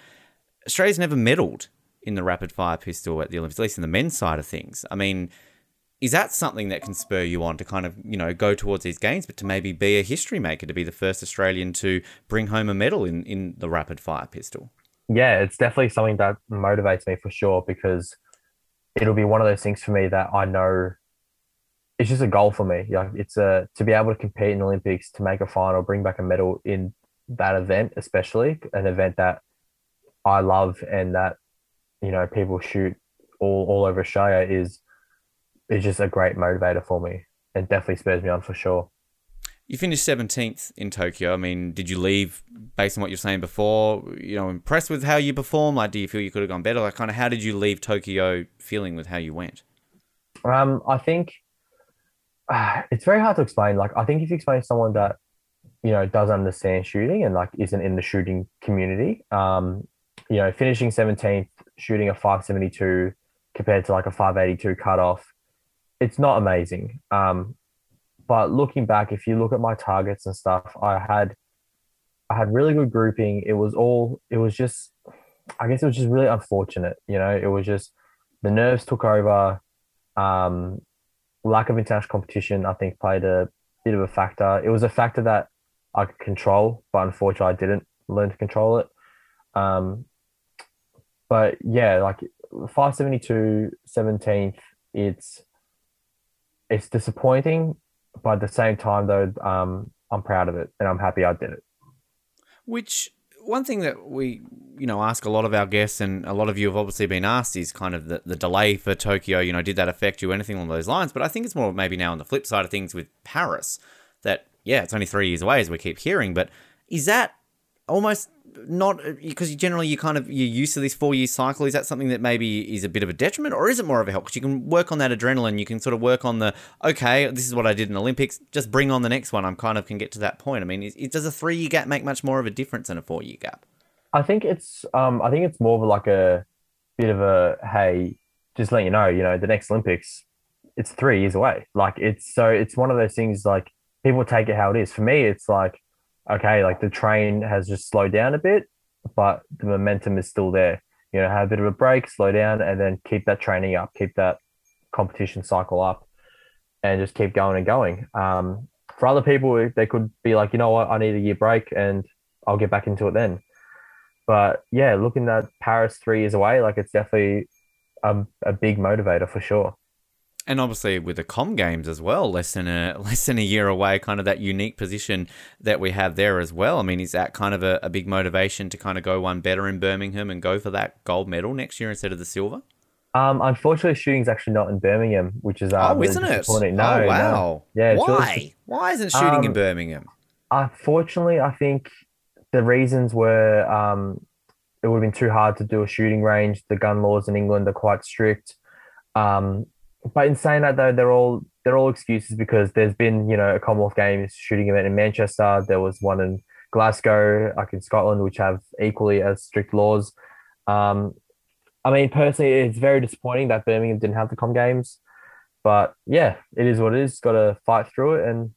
Australia's never medalled in the rapid fire pistol at the Olympics, at least in the men's side of things. I mean, is that something that can spur you on to kind of, you know, go towards these games, but to maybe be a history maker, to be the first Australian to bring home a medal in, in the rapid fire pistol? Yeah, it's definitely something that motivates me for sure because it'll be one of those things for me that I know it's just a goal for me. Like it's a to be able to compete in the Olympics, to make a final, bring back a medal in that event, especially an event that I love and that you know people shoot all all over Australia is is just a great motivator for me and definitely spurs me on for sure. You finished 17th in Tokyo. I mean, did you leave based on what you're saying before? You know, impressed with how you performed? Like, do you feel you could have gone better? Like, kind of, how did you leave Tokyo feeling with how you went? Um, I think [SIGHS] it's very hard to explain. Like, I think if you explain to someone that you know does understand shooting and like isn't in the shooting community, um, you know, finishing 17th, shooting a 572 compared to like a 582 cutoff, it's not amazing. Um, but looking back, if you look at my targets and stuff, I had I had really good grouping. It was all it was just I guess it was just really unfortunate, you know, it was just the nerves took over. Um, lack of international competition, I think, played a bit of a factor. It was a factor that I could control, but unfortunately, I didn't learn to control it. Um, but yeah, like 572, 17th, it's it's disappointing, but at the same time, though, um, I'm proud of it and I'm happy I did it. Which one thing that we you know ask a lot of our guests and a lot of you have obviously been asked is kind of the, the delay for tokyo you know did that affect you anything along those lines? But i think it's more maybe now on the flip side of things with paris that yeah it's only three years away as we keep hearing but is that almost not because generally you kind of you're used to this four year cycle. Is that something that maybe is a bit of a detriment, or is it more of a help? Because you can work on that adrenaline. You can sort of work on the okay, this is what I did in the Olympics. Just bring on the next one. I'm kind of can get to that point. I mean, is, does a three year gap make much more of a difference than a four year gap? I think it's um I think it's more of like a bit of a hey, just let you know, you know, the next Olympics, it's three years away. Like it's so it's one of those things like people take it how it is. For me, it's like okay, like the train has just slowed down a bit, but the momentum is still there. You know, have a bit of a break, slow down, and then keep that training up, keep that competition cycle up, and just keep going and going. Um, for other people, they could be like, you know what, I need a year break, and I'll get back into it then. But yeah, looking at Paris three years away, like it's definitely a, a big motivator for sure and obviously with the com games as well, less than a [LAUGHS] less than a year away, kind of that unique position that we have there as well. I mean, is that kind of a, a big motivation to kind of go one better in Birmingham and go for that gold medal next year instead of the silver? Um, unfortunately, shooting's actually not in Birmingham, which is uh, oh, really isn't it? No, oh, wow. No. Yeah. Why? Really... Why isn't shooting um, in Birmingham? Unfortunately, I think the reasons were um, it would have been too hard to do a shooting range. The gun laws in England are quite strict. Um, but in saying that though, they're all they're all excuses because there's been you know a Commonwealth Games shooting event in Manchester. There was one in Glasgow, like in Scotland, which have equally as strict laws. Um, I mean, personally, it's very disappointing that Birmingham didn't have the Com Games, but yeah, it is what it is. Got to fight through it and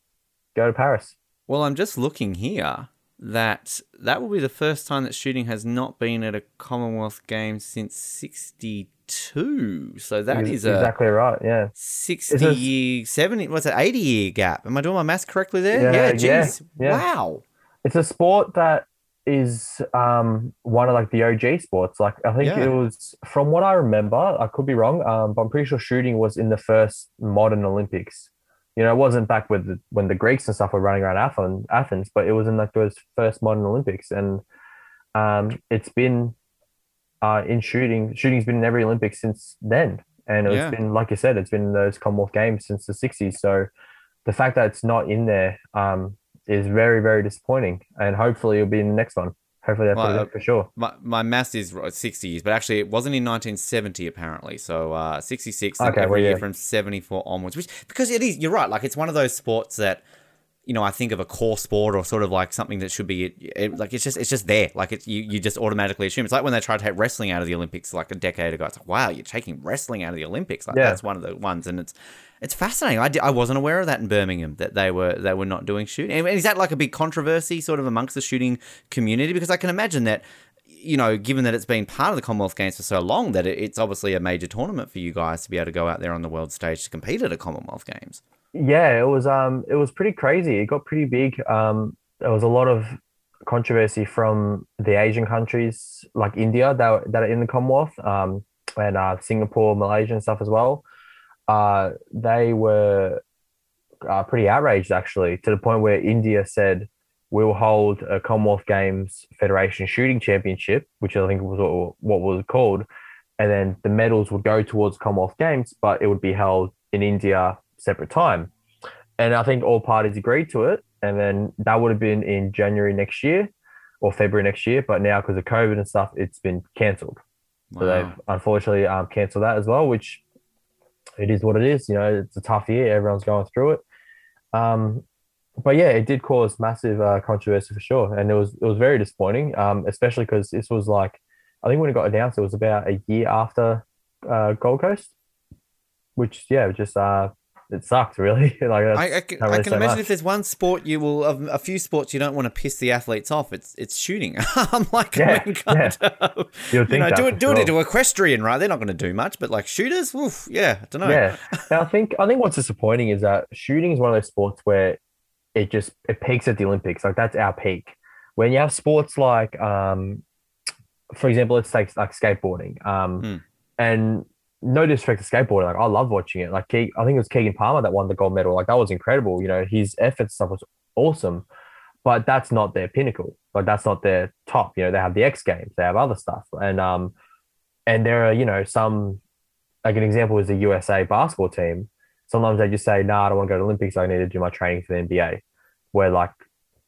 go to Paris. Well, I'm just looking here that that will be the first time that shooting has not been at a Commonwealth Games since '62 two. So that is exactly right. Yeah, sixty year, seventy. What's it? Eighty year gap. Am I doing my math correctly there? Yeah. Yeah. Geez. yeah, Wow. It's a sport that is um one of like the OG sports. Like I think Yeah. it was from what I remember. I could be wrong, um, but I'm pretty sure shooting was in the first modern Olympics. You know, it wasn't back with the, when the Greeks and stuff were running around Athens, Athens, but it was in like those first modern Olympics, and um, it's been uh, in shooting. Shooting's been in every Olympics since then, and it's Yeah. been like you said, it's been in those Commonwealth Games since the '60s. So the fact that it's not in there um, is very, very disappointing, and hopefully it'll be in the next one. Hopefully they put it up for sure. My, my maths is 60s, but actually it wasn't in 1970 apparently. So uh, 66 Okay, every well, year from 74 onwards. Which because it is, you're right. Like it's one of those sports that you know I think of a core sport or sort of like something that should be it, like it's just it's just there. Like it's you you just automatically assume. It's like when they tried to take wrestling out of the Olympics like a decade ago. It's like wow, you're taking wrestling out of the Olympics. Like Yeah. that's one of the ones, and it's it's fascinating. I, I wasn't aware of that in Birmingham that they were they were not doing shooting. And is that like a big controversy sort of amongst the shooting community? Because I can imagine that you know, given that it's been part of the Commonwealth Games for so long, that it, it's obviously a major tournament for you guys to be able to go out there on the world stage to compete at a Commonwealth Games. Yeah, it was um it was pretty crazy. It got pretty big. Um there was a lot of controversy from the Asian countries like India that that are in the Commonwealth, um and uh Singapore, Malaysia and stuff as well. Uh they were uh, pretty outraged actually to the point where India said we'll hold a Commonwealth Games Federation shooting championship, which I think was what, what was called, and then the medals would go towards Commonwealth Games, but it would be held in India separate time. And I think all parties agreed to it. And then that would have been in January next year or February next year. But now, because of COVID and stuff, it's been cancelled. So they've unfortunately um, cancelled that as well, which it is what it is. You know, it's a tough year. Everyone's going through it. Um, but yeah, it did cause massive uh, controversy for sure, and it was it was very disappointing, um, especially because this was like, I think when it got announced, it was about a year after uh, Gold Coast, which yeah, just uh, it sucked really. [LAUGHS] like I, I can, can't I can say imagine much. if there's one sport you will, of a few sports you don't want to piss the athletes off, it's it's shooting. [LAUGHS] I'm like, Yeah, I mean, God, You'd you think know, do it, do it sure. into equestrian, right? They're not going to do much, but like shooters, woof, yeah, I don't know. Yeah, and I think I think what's disappointing is that shooting is one of those sports where it just it peaks at the Olympics. Like that's our peak. When you have sports like, um, for example, let's take like skateboarding. Um, Hmm. and no disrespect to skateboarding, like I love watching it. Like Ke- I think it was Keegan Palmer that won the gold medal. Like that was incredible. You know, his effort stuff was awesome, but that's not their pinnacle. Like that's not their top. You know, they have the X Games, they have other stuff, and um, and there are you know some like an example is the USA basketball team. Sometimes they just say, "No, nah, I don't want to go to Olympics. I need to do my training for the NBA." Where like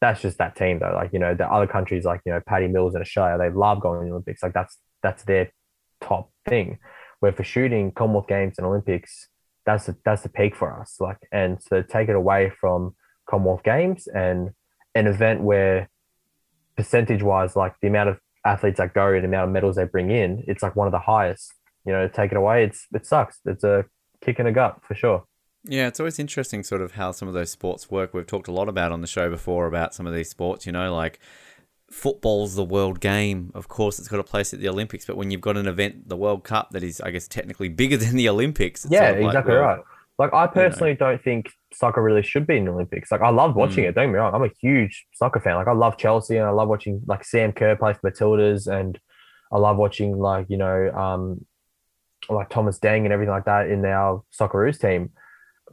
that's just that team though. Like you know, the other countries like you know Patty Mills and Australia, they love going to the Olympics. Like that's that's their top thing. Where for shooting, Commonwealth Games and Olympics, that's the, that's the peak for us. Like and so take it away from Commonwealth Games and an event where percentage wise, like the amount of athletes that go and the amount of medals they bring in, it's like one of the highest. You know, take it away, it's it sucks. It's a kick in the gut for sure. Yeah, it's always interesting, sort of how some of those sports work. We've talked a lot about on the show before about some of these sports. You know, like football's the world game. Of course, it's got a place at the Olympics, but when you've got an event, the World Cup, that is, I guess, technically bigger [LAUGHS] than the Olympics. it's yeah, sort of like, exactly well, right. Like I personally don't think soccer really should be in the Olympics. Like I love watching Mm. it. Don't get me wrong. I'm a huge soccer fan. Like I love Chelsea and I love watching like Sam Kerr play for Matildas and I love watching like you know um like Thomas Deng and everything like that in our Socceroos team.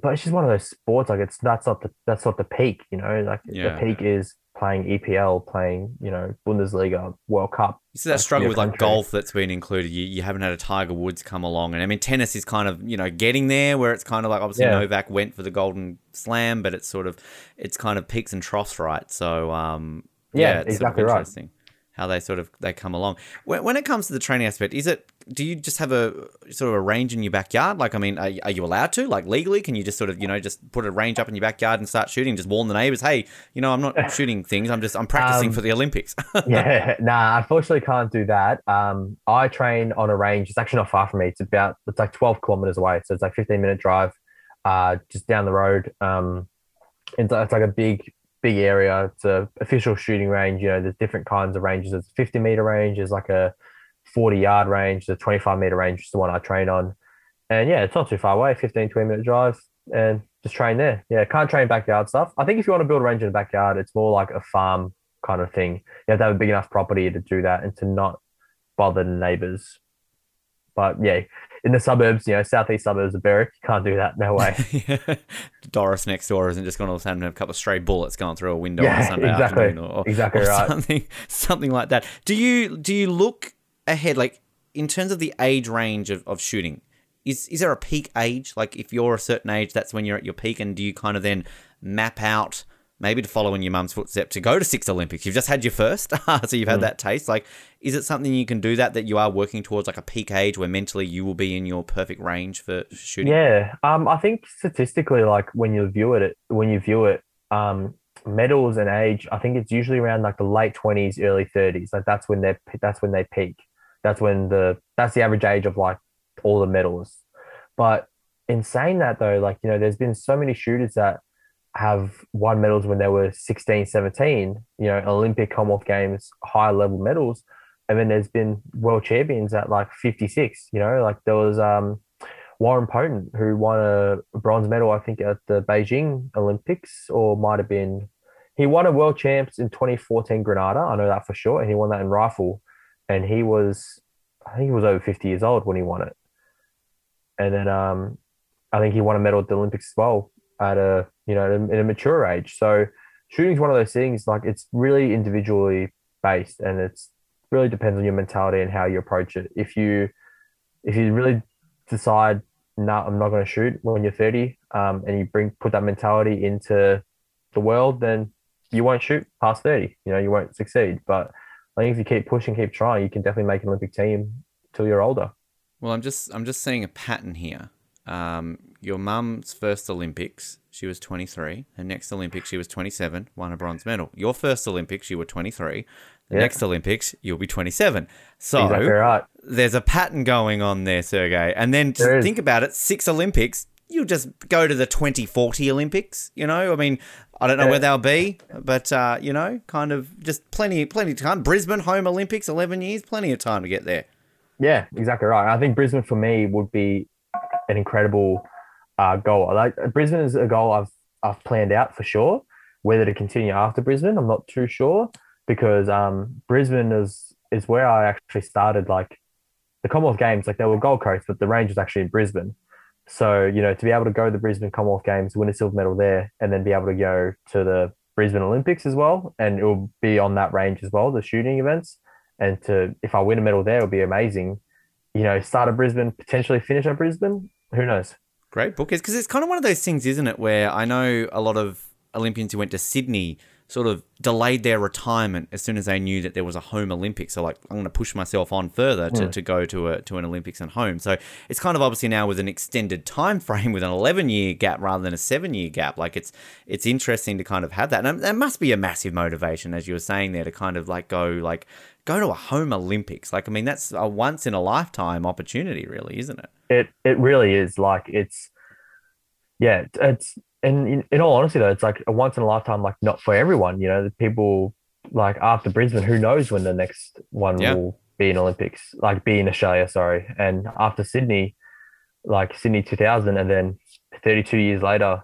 But it's just one of those sports. Like it's that's not the that's not the peak. You know, like Yeah. the peak is playing EPL, playing you know Bundesliga, World Cup. You see that struggle with like golf that's been included. You, you haven't had a Tiger Woods come along, and I mean tennis is kind of you know getting there where it's kind of like obviously Yeah. Novak went for the Golden Slam, but it's sort of it's kind of peaks and troughs, right? So um, Yeah, it's exactly sort of right. How they sort of they come along. When, when it comes to the training aspect, is it do you just have a sort of a range in your backyard? Like, I mean, are, are you allowed to like legally? Can you just sort of you know just put a range up in your backyard and start shooting? Just warn the neighbors, hey, you know, I'm not [LAUGHS] shooting things. I'm just I'm practicing Um, for the Olympics. [LAUGHS] yeah, nah, I unfortunately can't do that. Um, I train on a range. It's actually not far from me. It's about it's like 12 kilometers away. So it's like 15 minute drive, uh, just down the road. Um, it's, it's like a big, big area. It's a official shooting range. You know, there's different kinds of ranges. There's a 50 meter range. There's like a 40 yard range. The 25 meter range is the one I train on. And yeah, it's not too far away, 15, 20 minute drive and just train there. Yeah, can't train backyard stuff. I think if you want to build a range in the backyard, it's more like a farm kind of thing. You have to have a big enough property to do that and to not bother the neighbors. But yeah, in the suburbs, you know, southeast suburbs of Berwick. You can't do that. No way. [LAUGHS] Doris next door isn't just going to all of a sudden have a couple of stray bullets going through a window on a Yeah, Sunday exactly. afternoon or, Exactly or right. something [LAUGHS] something like that. Do you do you look ahead like in terms of the age range of, of shooting? Is is there a peak age? Like if you're a certain age, that's when you're at your peak, and do you kind of then map out maybe to follow in your mum's footstep to go to six Olympics? You've just had your first, [LAUGHS] so you've Mm. had that taste. Like, is it something you can do that that you are working towards like a peak age where mentally you will be in your perfect range for shooting? Yeah, um, I think statistically, like when you view it, when you view it, um, medals and age, I think it's usually around like the late twenties, early thirties. Like that's when they're that's when they peak. That's when the that's the average age of like all the medals. But in saying that though, like you know, there's been so many shooters that have won medals when they were 16, 17, you know, Olympic, Commonwealth Games, high level medals. And then there's been world champions at like 56, you know, like there was um Warren Potent, who won a bronze medal, I think, at the Beijing Olympics, or might have been, he won a world champs in 2014 Granada. I know that for sure. And he won that in rifle. And he was, I think he was over 50 years old when he won it. And then um, I think he won a medal at the Olympics as well at a, you know, in a mature age. So shooting is one of those things, like it's really individually based and it's really depends on your mentality and how you approach it. If you, if you really decide no, I'm not going to shoot when you're 30, um, and you bring put that mentality into the world, then you won't shoot past 30. You know, you won't succeed. But I think if you keep pushing, keep trying, you can definitely make an Olympic team till you're older. Well, I'm just I'm just seeing a pattern here. Um, your mum's first Olympics, she was 23. Her next Olympics, she was 27, won a bronze medal. Your first Olympics, you were 23. The Yeah. next Olympics, you'll be 27. So Exactly right. there's a pattern going on there, Sergei. And then think about it, six Olympics, you'll just go to the 2040 Olympics. You know, I mean, I don't know Yeah. where they'll be, but uh, you know, kind of just plenty, plenty of time. Brisbane home Olympics, 11 years, plenty of time to get there. Yeah, exactly right. I think Brisbane for me would be an incredible uh, goal. Like Brisbane is a goal I've I've planned out for sure. Whether to continue after Brisbane, I'm not too sure because um, Brisbane is is where I actually started. Like the Commonwealth Games, like they were Gold Coast, but the range was actually in Brisbane. So you know, to be able to go to the Brisbane Commonwealth Games, win a silver medal there, and then be able to go to the Brisbane Olympics as well, and it will be on that range as well, the shooting events. And to if I win a medal there, it would be amazing. You know, start at Brisbane, potentially finish at Brisbane. Who knows? Great book is because it's kind of one of those things, isn't it? Where I know a lot of Olympians who went to Sydney sort of delayed their retirement as soon as they knew that there was a home Olympics. So like, I'm going to push myself on further to, mm. to go to a to an Olympics and home. So it's kind of obviously now with an extended time frame with an 11 year gap rather than a seven year gap. Like it's it's interesting to kind of have that, and that must be a massive motivation, as you were saying there, to kind of like go like go to a home Olympics. Like I mean, that's a once in a lifetime opportunity, really, isn't it? It it really is like it's yeah it's and in, in all honesty though it's like a once in a lifetime like not for everyone you know the people like after Brisbane who knows when the next one Yeah. will be in Olympics like be in Australia sorry and after Sydney like Sydney 2000 and then 32 years later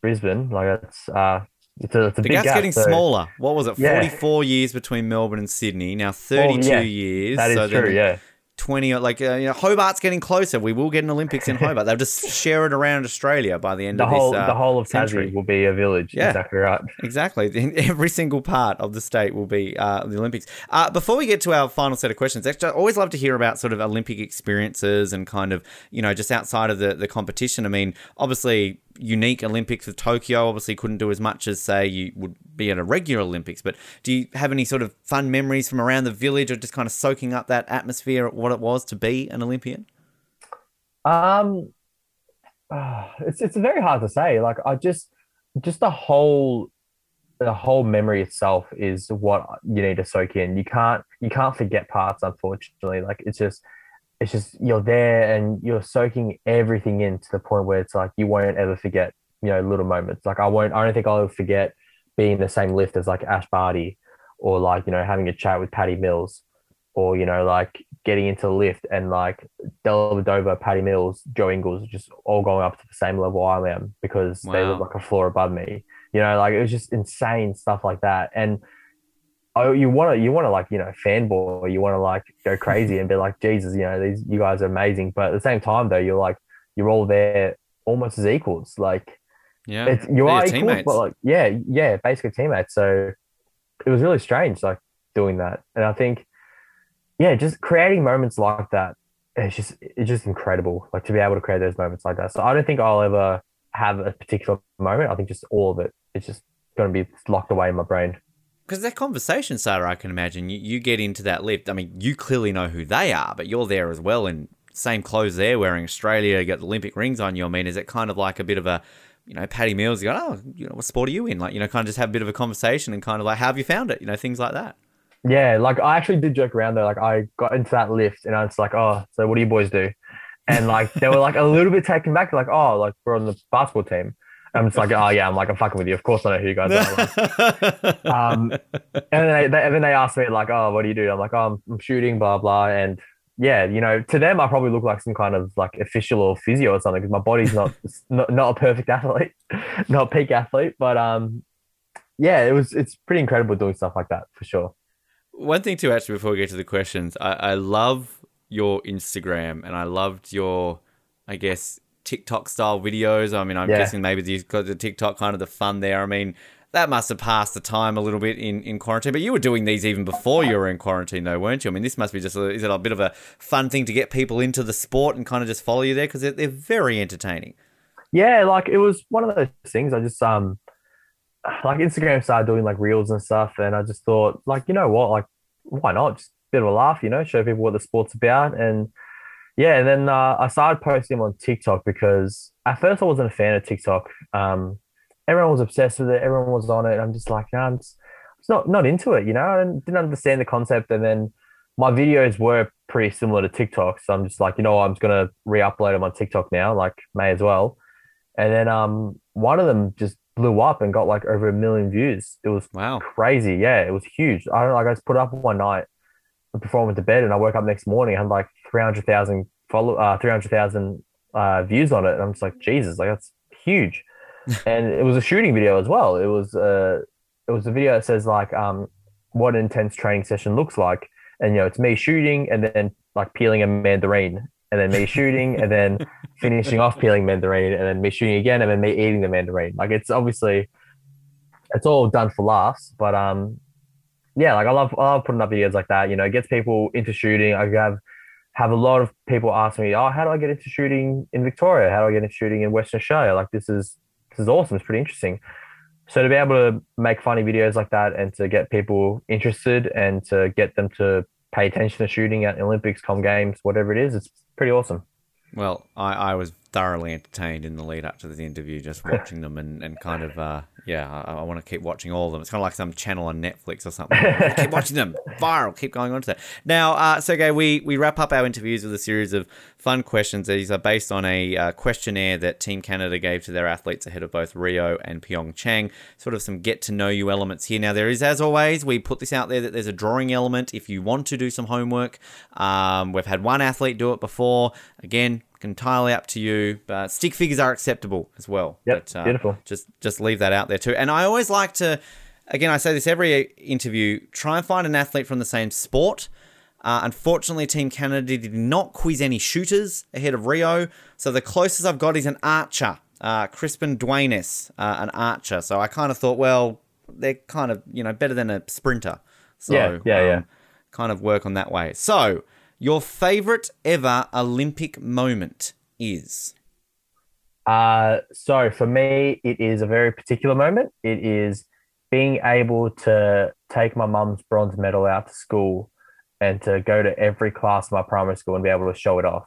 Brisbane like it's uh it's a, it's a The gap's gap, getting so- smaller. What was it? Yeah. 44 years between Melbourne and Sydney. Now 32 yeah, years. that is so true yeah 20, like, uh, you know, Hobart's getting closer. We will get an Olympics in Hobart. They'll just [LAUGHS] share it around Australia by the end the of whole this uh, the whole of century. Tassie will be a village Yeah. exactly right Exactly. [LAUGHS] In Every single part of the state will be uh, the Olympics. Uh, before we get to our final set of questions, actually, I always love to hear about sort of Olympic experiences and kind of, you know, just outside of the, the competition. I mean, obviously, unique Olympics with Tokyo obviously couldn't do as much as, say, you would be at a regular Olympics. But do you have any sort of fun memories from around the village or just kind of soaking up that atmosphere, of what it was to be an Olympian? Um, ah, it's it's very hard to say. Like I just just the whole the whole memory itself is what you need to soak in. You can't you can't forget parts, unfortunately. Like it's just it's just you're there and you're soaking everything in to the point where it's like you won't ever forget, you know, little moments. Like I won't I don't think I'll forget being in the same lift as like Ash Barty or like, you know, having a chat with Patty Mills or, you know, like getting into the lift and like Dellavedova, Patty Mills, Joe Ingles, just all going up to the same level I am because they Wow. live like a floor above me. You know, like it was just insane stuff like that. And oh, you want to, you want to like, you know, fanboy, you want to like go [LAUGHS] crazy and be like, Jesus, you know, these, you guys are amazing. But at the same time, though, you're like, you're all there almost as equals. Like, Yeah. it's, you They're are equals, teammates. but like, yeah, yeah, basically teammates. So it was really strange, like doing that. And I think, yeah, just creating moments like that, it's just, it's just incredible. Like to be able to create those moments like that. So I don't think I'll ever have a particular moment. I think just all of it, it's just going to be locked away in my brain. Because that conversation starter, I can imagine. You, you get into that lift. I mean, you clearly know who they are, but you're there as well in same clothes they're wearing. Australia, you got the Olympic rings on you. I mean, is it kind of like a bit of a, you know, Patty Mills? You go, oh, you know, what sport are you in? Like, you know, kind of just have a bit of a conversation and kind of like, how have you found it? You know, things like that. Yeah, like I actually did joke around though. Like I got into that lift and I was like, oh, so what do you boys do? And like they were like a little bit taken back, like, oh, like we're on the basketball team. And I'm just like, oh yeah, I'm like, I'm fucking with you. Of course I know who you guys are. [LAUGHS] um, and then they, they, and then they asked me like, oh, what do you do? I'm like, oh, I'm, I'm shooting, blah blah. And yeah, you know, to them I probably look like some kind of like official or physio or something because my body's not, [LAUGHS] not not a perfect athlete, not a peak athlete. But um, yeah, it was it's pretty incredible doing stuff like that for sure. One thing too, actually, before we get to the questions, I, I love your Instagram and I loved your, I guess, TikTok style videos. I mean, I'm Yeah. guessing maybe you've got the TikTok kind of the fun there. I mean, that must have passed the time a little bit in, in quarantine, but you were doing these even before you were in quarantine, though, weren't you? I mean, this must be just a, is it a bit of a fun thing to get people into the sport and kind of just follow you there because they're, they're very entertaining. yeah, like it was one of those things. I just um like Instagram started doing like reels and stuff, and I just thought, like, you know what, like, why not? Just a bit of a laugh, you know, show people what the sport's about. And yeah, and then uh, I started posting them on TikTok because at first I wasn't a fan of TikTok. Um, everyone was obsessed with it, everyone was on it. I'm just like, no, I'm just, just not not into it, you know. I didn't understand the concept, and then my videos were pretty similar to TikTok, so I'm just like, you know, I'm just gonna re-upload them on TikTok now, like may as well. And then um, one of them just blew up and got like over a million views. It was Wow. crazy. Yeah, it was huge. I don't like. I just put it up one night before I went to bed, and I woke up next morning. I'm like three hundred thousand follow, uh, three hundred thousand uh, views on it, and I'm just like, Jesus, like that's huge. [LAUGHS] and it was a shooting video as well. It was uh, it was a video that says like um, what an intense training session looks like, and you know, it's me shooting and then like peeling a mandarin, and then me [LAUGHS] shooting and then finishing off peeling mandarin, and then me shooting again, and then me eating the mandarin. Like it's obviously it's all done for laughs, but um, yeah, like I love I love putting up videos like that. You know, it gets people into shooting. I have have a lot of people ask me, oh, how do I get into shooting in Victoria? How do I get into shooting in Western Australia? Like this is this is awesome. It's pretty interesting. So to be able to make funny videos like that and to get people interested and to get them to pay attention to shooting at Olympics, Com Games, whatever it is, it's pretty awesome. Well, I, I was thoroughly entertained in the lead up to the interview, just watching them and, and kind of, uh, yeah, I, I want to keep watching all of them. It's kind of like some channel on Netflix or something. keep watching them, [LAUGHS] viral, keep going on to that. Now, uh, Sergei, we, we wrap up our interviews with a series of fun questions. These are based on a uh, questionnaire that Team Canada gave to their athletes ahead of both Rio and Pyeongchang. Sort of some get to know you elements here. Now, there is, as always, we put this out there that there's a drawing element if you want to do some homework. Um, we've had one athlete do it before. Again, entirely up to you. But stick figures are acceptable as well. Yep, but, uh, beautiful. Just just leave that out there too. And I always like to, again, I say this every interview. Try and find an athlete from the same sport. Uh, unfortunately, Team Canada did not quiz any shooters ahead of Rio, so the closest I've got is an archer, uh, Crispin Duenas, uh, an archer. So I kind of thought, well, they're kind of you know better than a sprinter. So Yeah, yeah, yeah. kind of work on that way. So your favorite ever Olympic moment is Uh, so for me, it is a very particular moment. It is being able to take my mum's bronze medal out to school and to go to every class in my primary school and be able to show it off.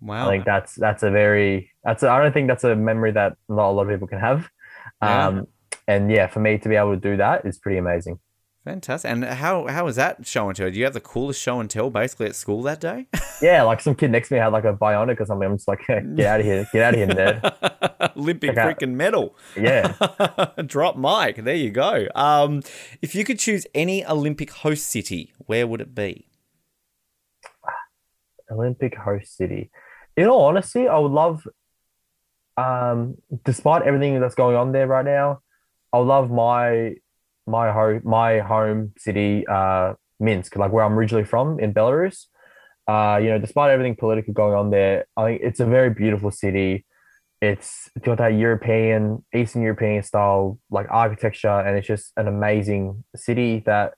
wow. I think that's that's a very that's I I don't think that's a memory that not a lot of people can have. Yeah. Um, and yeah, for me to be able to do that is pretty amazing. Fantastic. And how how was that show and tell? Do you have the coolest show and tell basically at school that day? [LAUGHS] Yeah, like some kid next to me had like a bionic or something. I'm just like, [LAUGHS] get out of here, get out of here, nerd. [LAUGHS] Olympic Check out- freaking medal. Yeah. Drop mic. There you go. Um, if you could choose any Olympic host city, where would it be? [SIGHS] Olympic host city. In all honesty, I would love, um, despite everything that's going on there right now, I would love my my home my home city, uh, Minsk, like where I'm originally from in Belarus. Uh, you know, despite everything political going on there, I think it's a very beautiful city. It's got that European, Eastern European style like architecture, and it's just an amazing city that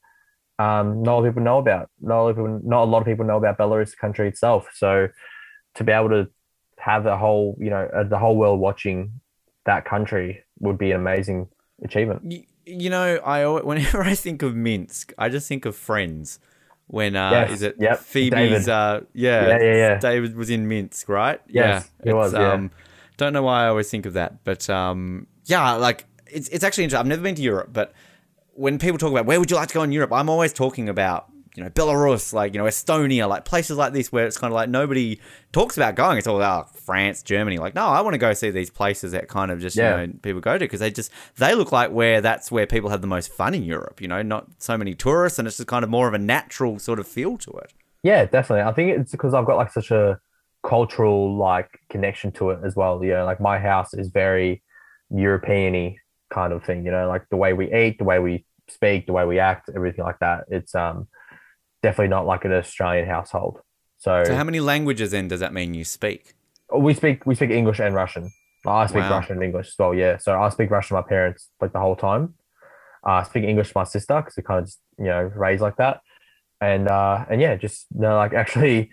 um, not a lot of people know about. Not a lot of people, not a lot of people know about Belarus country itself. So to be able to have the whole, you know, uh, the whole world watching that country would be an amazing achievement. You, know, I al- [LAUGHS] whenever I think of Minsk, I just think of Friends. When uh, Yes, is it yep, Phoebe's? David. Uh, yeah, Yeah, yeah, yeah. David was in Minsk, right? Yes, yeah, it was, yeah. Um, don't know why I always think of that, but um, yeah, like it's it's actually interesting. I've never been to Europe, but when people talk about where would you like to go in Europe, I'm always talking about you know Belarus, like you know Estonia, like places like this where it's kind of like nobody talks about going. It's all about France, Germany. Like no, I want to go see these places that kind of just Yeah. you know people go to because they just they look like where that's where people have the most fun in Europe. You know, not so many tourists, and it's just kind of more of a natural sort of feel to it. Yeah, definitely. I think it's because I've got like such a cultural like connection to it as well. You know, like my house is very European-y kind of thing, you know, like the way we eat, the way we speak, the way we act, everything like that. It's um definitely not like an Australian household. So, So how many languages then does that mean you speak? we speak we speak English and Russian. I speak Wow. Russian and English as well, yeah. So I speak Russian to my parents like the whole time. Uh, I speak English to my sister because we kind of just, you know, raised like that. And uh and yeah, just you know, like [LAUGHS] actually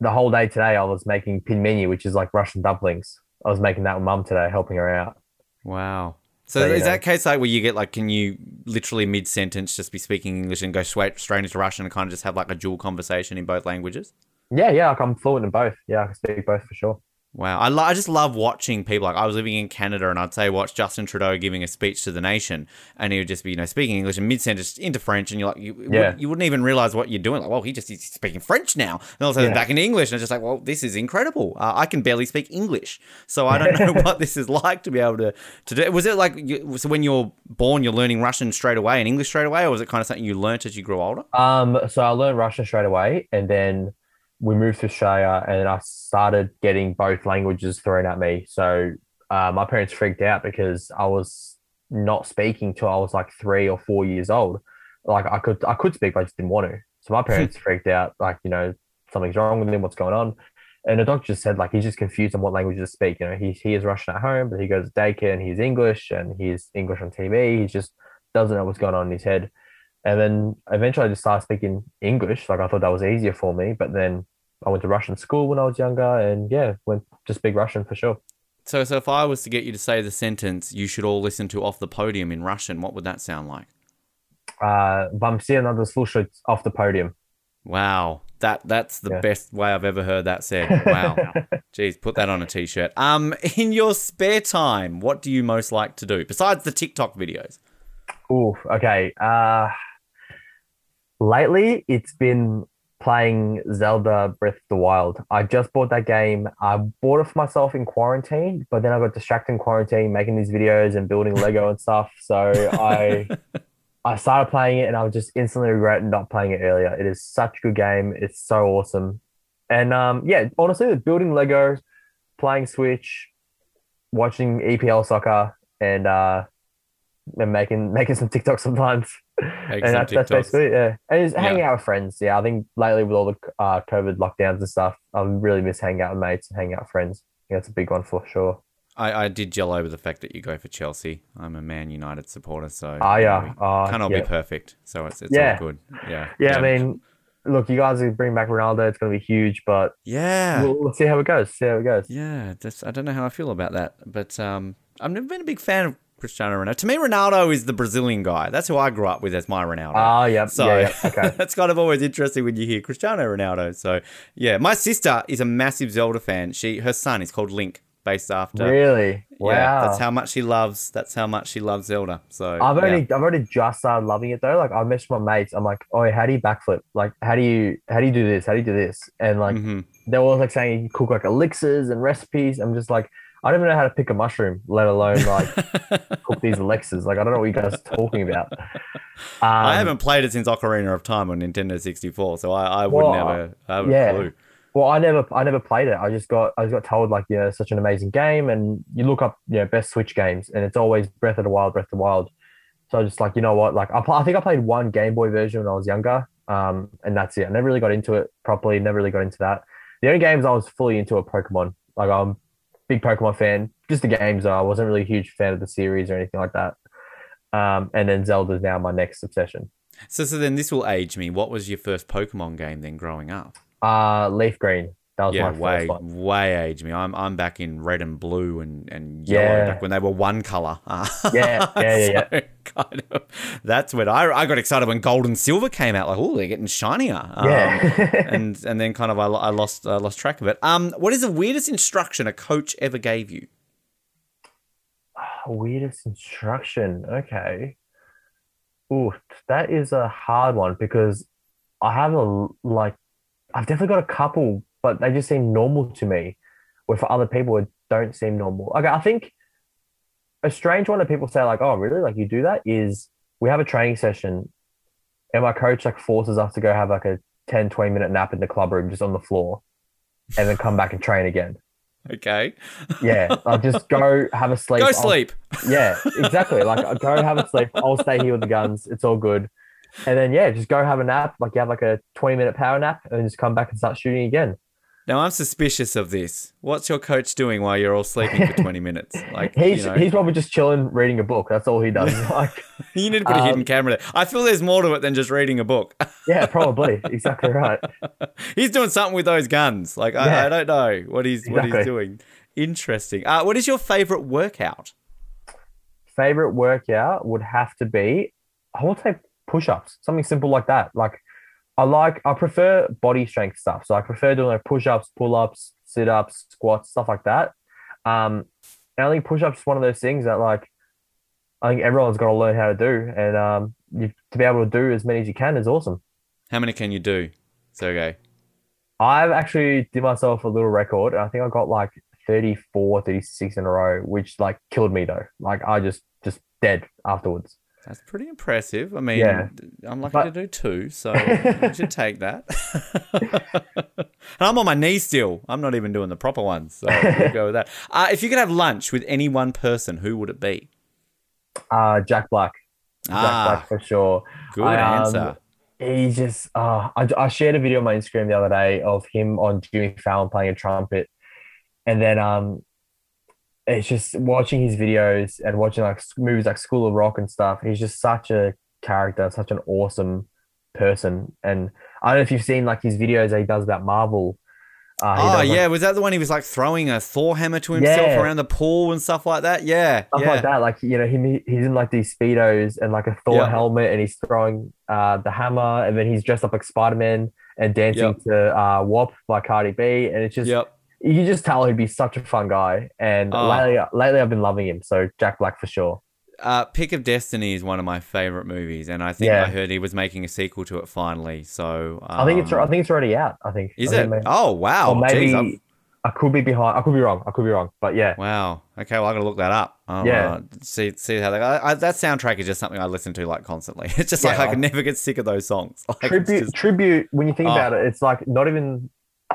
the whole day today I was making pelmeni, which is like Russian dumplings. I was making that with mum today, helping her out. Wow. So So, is that case like where you get like, can you literally mid sentence just be speaking English and go straight straight into Russian and kind of just have like a dual conversation in both languages? Yeah, yeah, like I'm fluent in both. Yeah, I can speak both for sure. Wow, I, lo- I just love watching people. Like I was living in Canada, and I'd say watch Justin Trudeau giving a speech to the nation, and he would just be you know speaking English and mid sentence into French, and you're like you, Yeah. you wouldn't even realize what you're doing. Like, well, he just he's speaking French now, and all of a Yeah. back into English, and it's just like, well, this is incredible. Uh, I can barely speak English, so I don't [LAUGHS] know what this is like to be able to to do. Was it like you, so when you're born, you're learning Russian straight away and English straight away, or was it kind of something you learnt as you grew older? Um, so I learned Russian straight away, and then we moved to Australia, and I started getting both languages thrown at me. So uh, my parents freaked out because I was not speaking till I was like three or four years old. Like I could, I could speak, but I just didn't want to. So my parents [LAUGHS] freaked out, like you know something's wrong with him, what's going on. And the doctor just said like he's just confused on what language to speak. You know, he he is Russian at home, but he goes to daycare and he's English, and he's English on TV. He just doesn't know what's going on in his head. And then eventually I just started speaking English. Like I thought that was easier for me. But then I went to Russian school when I was younger and yeah, went to speak Russian for sure. So, so if I was to get you to say the sentence, you should all listen to off the podium in Russian, what would that sound like? Uh, вам все надо слушать off the podium. Wow, that that's the Yeah. best way I've ever heard that said. [LAUGHS] Wow, jeez, put that on a t-shirt. Um, in your spare time, what do you most like to do besides the TikTok videos? Ooh, okay. Uh, lately it's been playing Zelda Breath of the Wild. I just bought that game. I bought it for myself in quarantine, but then I got distracted in quarantine making these videos and building Lego and stuff. So I [LAUGHS] I started playing it and I was just instantly regret not playing it earlier. It is such a good game. It's so awesome. And um, yeah, honestly, building Lego, playing Switch, watching EPL soccer, and uh, and making making some TikToks sometimes. And that's, that's basically it, yeah. And just hanging Yeah. out with friends. Yeah, I think lately with all the uh, COVID lockdowns and stuff, I really miss hanging out with mates and hanging out with friends. Yeah, that's a big one for sure. I, I did gel over the fact that you go for Chelsea. I'm a Man United supporter, so Ah, yeah. Uh, cannot yeah. be perfect. So it's it's Yeah. all good. Yeah, Yeah, I mean, look, you guys are bringing back Ronaldo. It's going to be huge, but yeah. we'll, we'll see how it goes. See how it goes. Yeah, that's, I don't know how I feel about that, but um, I've never been a big fan of Cristiano Ronaldo. To me, Ronaldo is the Brazilian guy. That's who I grew up with as my Ronaldo. Ah, yeah, So yeah, yeah. [LAUGHS] Okay. that's kind of always interesting when you hear Cristiano Ronaldo. So yeah, my sister is a massive Zelda fan. She her son is called Link, based after. really? Wow. Yeah, that's how much she loves. That's how much she loves Zelda. So I've yeah. only I've already just started loving it though. Like I messaged my mates. I'm like, oh, how do you backflip? Like, how do you how do you do this? How do you do this? And like Mhm. they're all like saying you cook like elixirs and recipes. I'm just like, I don't even know how to pick a mushroom, let alone like [LAUGHS] cook these elixirs. Like I don't know what you guys are talking about. Um, I haven't played it since Ocarina of Time on Nintendo 64, so I, I would Well, never have yeah. a clue. Well, I never, I never played it. I just got, I just got told like, yeah, it's such an amazing game, and you look up, you know, best Switch games, and it's always Breath of the Wild, Breath of the Wild. So I just like, you know what? Like I, I think I played one Game Boy version when I was younger. Um, and that's it. I never really got into it properly, never really got into that. The only games I was fully into are Pokemon. Like I'm big Pokemon fan. Just the games. I wasn't really a huge fan of the series or anything like that. Um, and then Zelda's now my next obsession. So, so then this will age me. What was your first Pokemon game then growing up? Uh Leaf Green. That was yeah, my way, first one. way age me. I'm, I'm back in red and blue and, and yellow, Yeah. back when they were one color. [LAUGHS] Yeah, yeah, yeah, [LAUGHS] So, kind of, that's when I, I got excited when gold and silver came out. Like, oh, they're getting shinier. Um, Yeah. [LAUGHS] and and then kind of I, I lost I lost track of it. Um, what is the weirdest instruction a coach ever gave you? [SIGHS] Weirdest instruction. Okay. Ooh, that is a hard one because I have a like I've definitely got a couple, but they just seem normal to me. Where for other people it don't seem normal. Okay, I think a strange one that people say, like, oh really? Like you do that is we have a training session and my coach like forces us to go have like a 10, 20 minute nap in the club room just on the floor and then come back and train again. Okay, Yeah. Like just go have a [LAUGHS] sleep. go I'll- sleep. yeah, exactly. Like go have a sleep. I'll stay here with the guns. It's all good. And then yeah, just go have a nap. Like you have like a twenty minute power nap, and just come back and start shooting again. Now I'm suspicious of this. What's your coach doing while you're all sleeping for 20 minutes? [LAUGHS] Like He's you, know, he's probably just chilling, reading a book. That's all he does. [LAUGHS] like you need to put a hidden um, camera there. I feel there's more to it than just reading a book. yeah, probably [LAUGHS] exactly right. he's doing something with those guns. Like I, Yeah. I don't know what he's what he's doing. Interesting. Uh, what is your favorite workout? Favorite workout would have to be, I would say push ups, something simple like that. Like I like, I prefer body strength stuff. So I prefer doing like push ups, pull ups, sit ups, squats, stuff like that. Um, and I think push ups is one of those things that like, I think everyone's got to learn how to do. And um, you, to be able to do as many as you can is awesome. How many can you do, Sergei? I've actually did myself a little record. And I think I got like 34, 36 in a row, which like killed me though. Like I just, just dead afterwards. That's pretty impressive. I mean, Yeah. I'm lucky But- to do two, so [LAUGHS] you should take that. [LAUGHS] and I'm on my knees still. I'm not even doing the proper ones, so we'll [LAUGHS] go with that. Uh, if you could have lunch with any one person, who would it be? Uh, Jack Black. Jack Ah, Black for sure. good I, um, answer. He just, uh, I, I shared a video on my Instagram the other day of him on Jimmy Fallon playing a trumpet. And then um, it's just watching his videos and watching like movies like School of Rock and stuff. He's just such a character, such an awesome person. And I don't know if you've seen like his videos that he does about Marvel. Uh, Oh does, like, yeah, was that the one he was like throwing a Thor hammer to himself Yeah. around the pool and stuff like that? Yeah, stuff yeah. like that. Like you know, him he's in like these speedos and like a Thor Yeah. helmet, and he's throwing uh the hammer, and then he's dressed up like Spider Man and dancing Yep. to uh WAP by Cardi B, and it's just Yep. You can just tell he'd be such a fun guy. And Oh. lately, lately I've been loving him. So Jack Black for sure. Uh, Pick of Destiny is one of my favorite movies, and I think Yeah. I heard he was making a sequel to it finally. So I think it's um, I think it's already out. I think Is I think it? Oh wow! or maybe Jeez, I'm- could be behind. I could be wrong. I could be wrong. But yeah, Wow. Okay, well, I gotta look that up. I'll, Yeah. uh, see, see how that. I, I, that soundtrack is just something I listen to like constantly. [LAUGHS] It's just like Yeah, I can never get sick of those songs. [LAUGHS] Like, tribute just- tribute. When you think Oh. about it, it's like not even.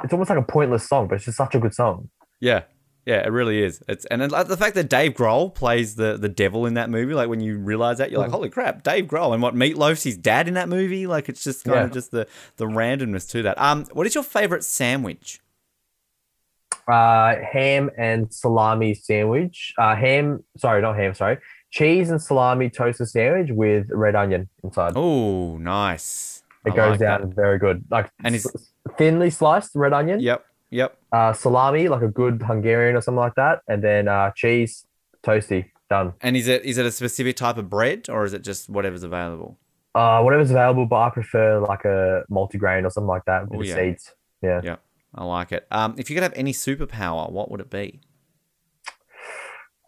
It's almost like a pointless song, but it's just such a good song. yeah, yeah, it really is. It's and the fact that Dave Grohl plays the the devil in that movie. Like when you realize that, you're like, Mm. holy crap, Dave Grohl, and what Meatloaf's his dad in that movie. Like it's just kind Yeah. of just the the randomness to that. Um, what is your favorite sandwich? uh, ham and salami sandwich. Uh, ham, sorry, not ham, sorry. Cheese and salami toasted sandwich with red onion inside. Oh, nice. it I goes like down that. very good. Like And is- thinly sliced red onion. Yep, yep. Uh, salami, like a good Hungarian or something like that, and then uh, cheese, toasty, done. And is it is it a specific type of bread or is it just whatever's available? Uh, whatever's available, but I prefer like a multigrain or something like that with Oh, the yeah. seeds. Yeah. Yeah, I like it. Um, if you could have any superpower, what would it be?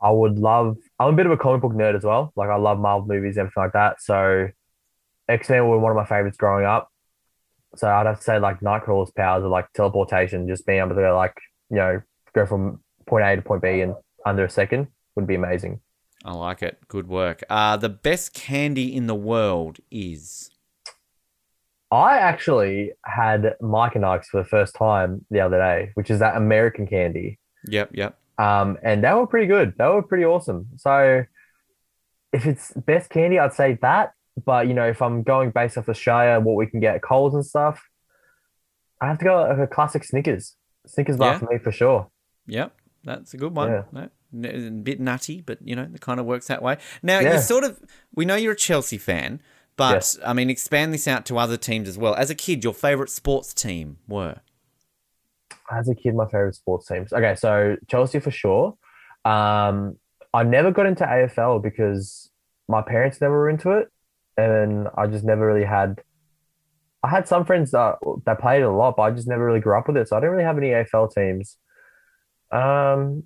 I would love. I'm a bit of a comic book nerd as well. Like I love Marvel movies, everything like that. So X Men were one of my favorites growing up. So I'd have to say like Nightcrawler's powers are like teleportation, just being able to go like you know go from point A to point B in under a second would be amazing. I like it. Good work. Uh, the best candy in the world is. I actually had Mike and Ike's for the first time the other day, which is that American candy. Yep, yep. Um, and they were pretty good. They were pretty awesome. So if it's best candy, I'd say that. But you know, if I'm going based off Australia, what we can get at Coles and stuff, I have to go with a classic Snickers. Snickers bar Yeah. for me for sure. Yep, that's a good one. Yeah. No, a bit nutty, but you know, it kind of works that way. Now, Yeah. you sort of, we know you're a Chelsea fan, but Yes. I mean, expand this out to other teams as well. As a kid, your favourite sports team were? As a kid, my favorite sports teams. Okay, so Chelsea for sure. Um, I never got into AFL because my parents never were into it, and I just never really had. I had some friends that that played a lot, but I just never really grew up with it, so I don't really have any AFL teams. Um,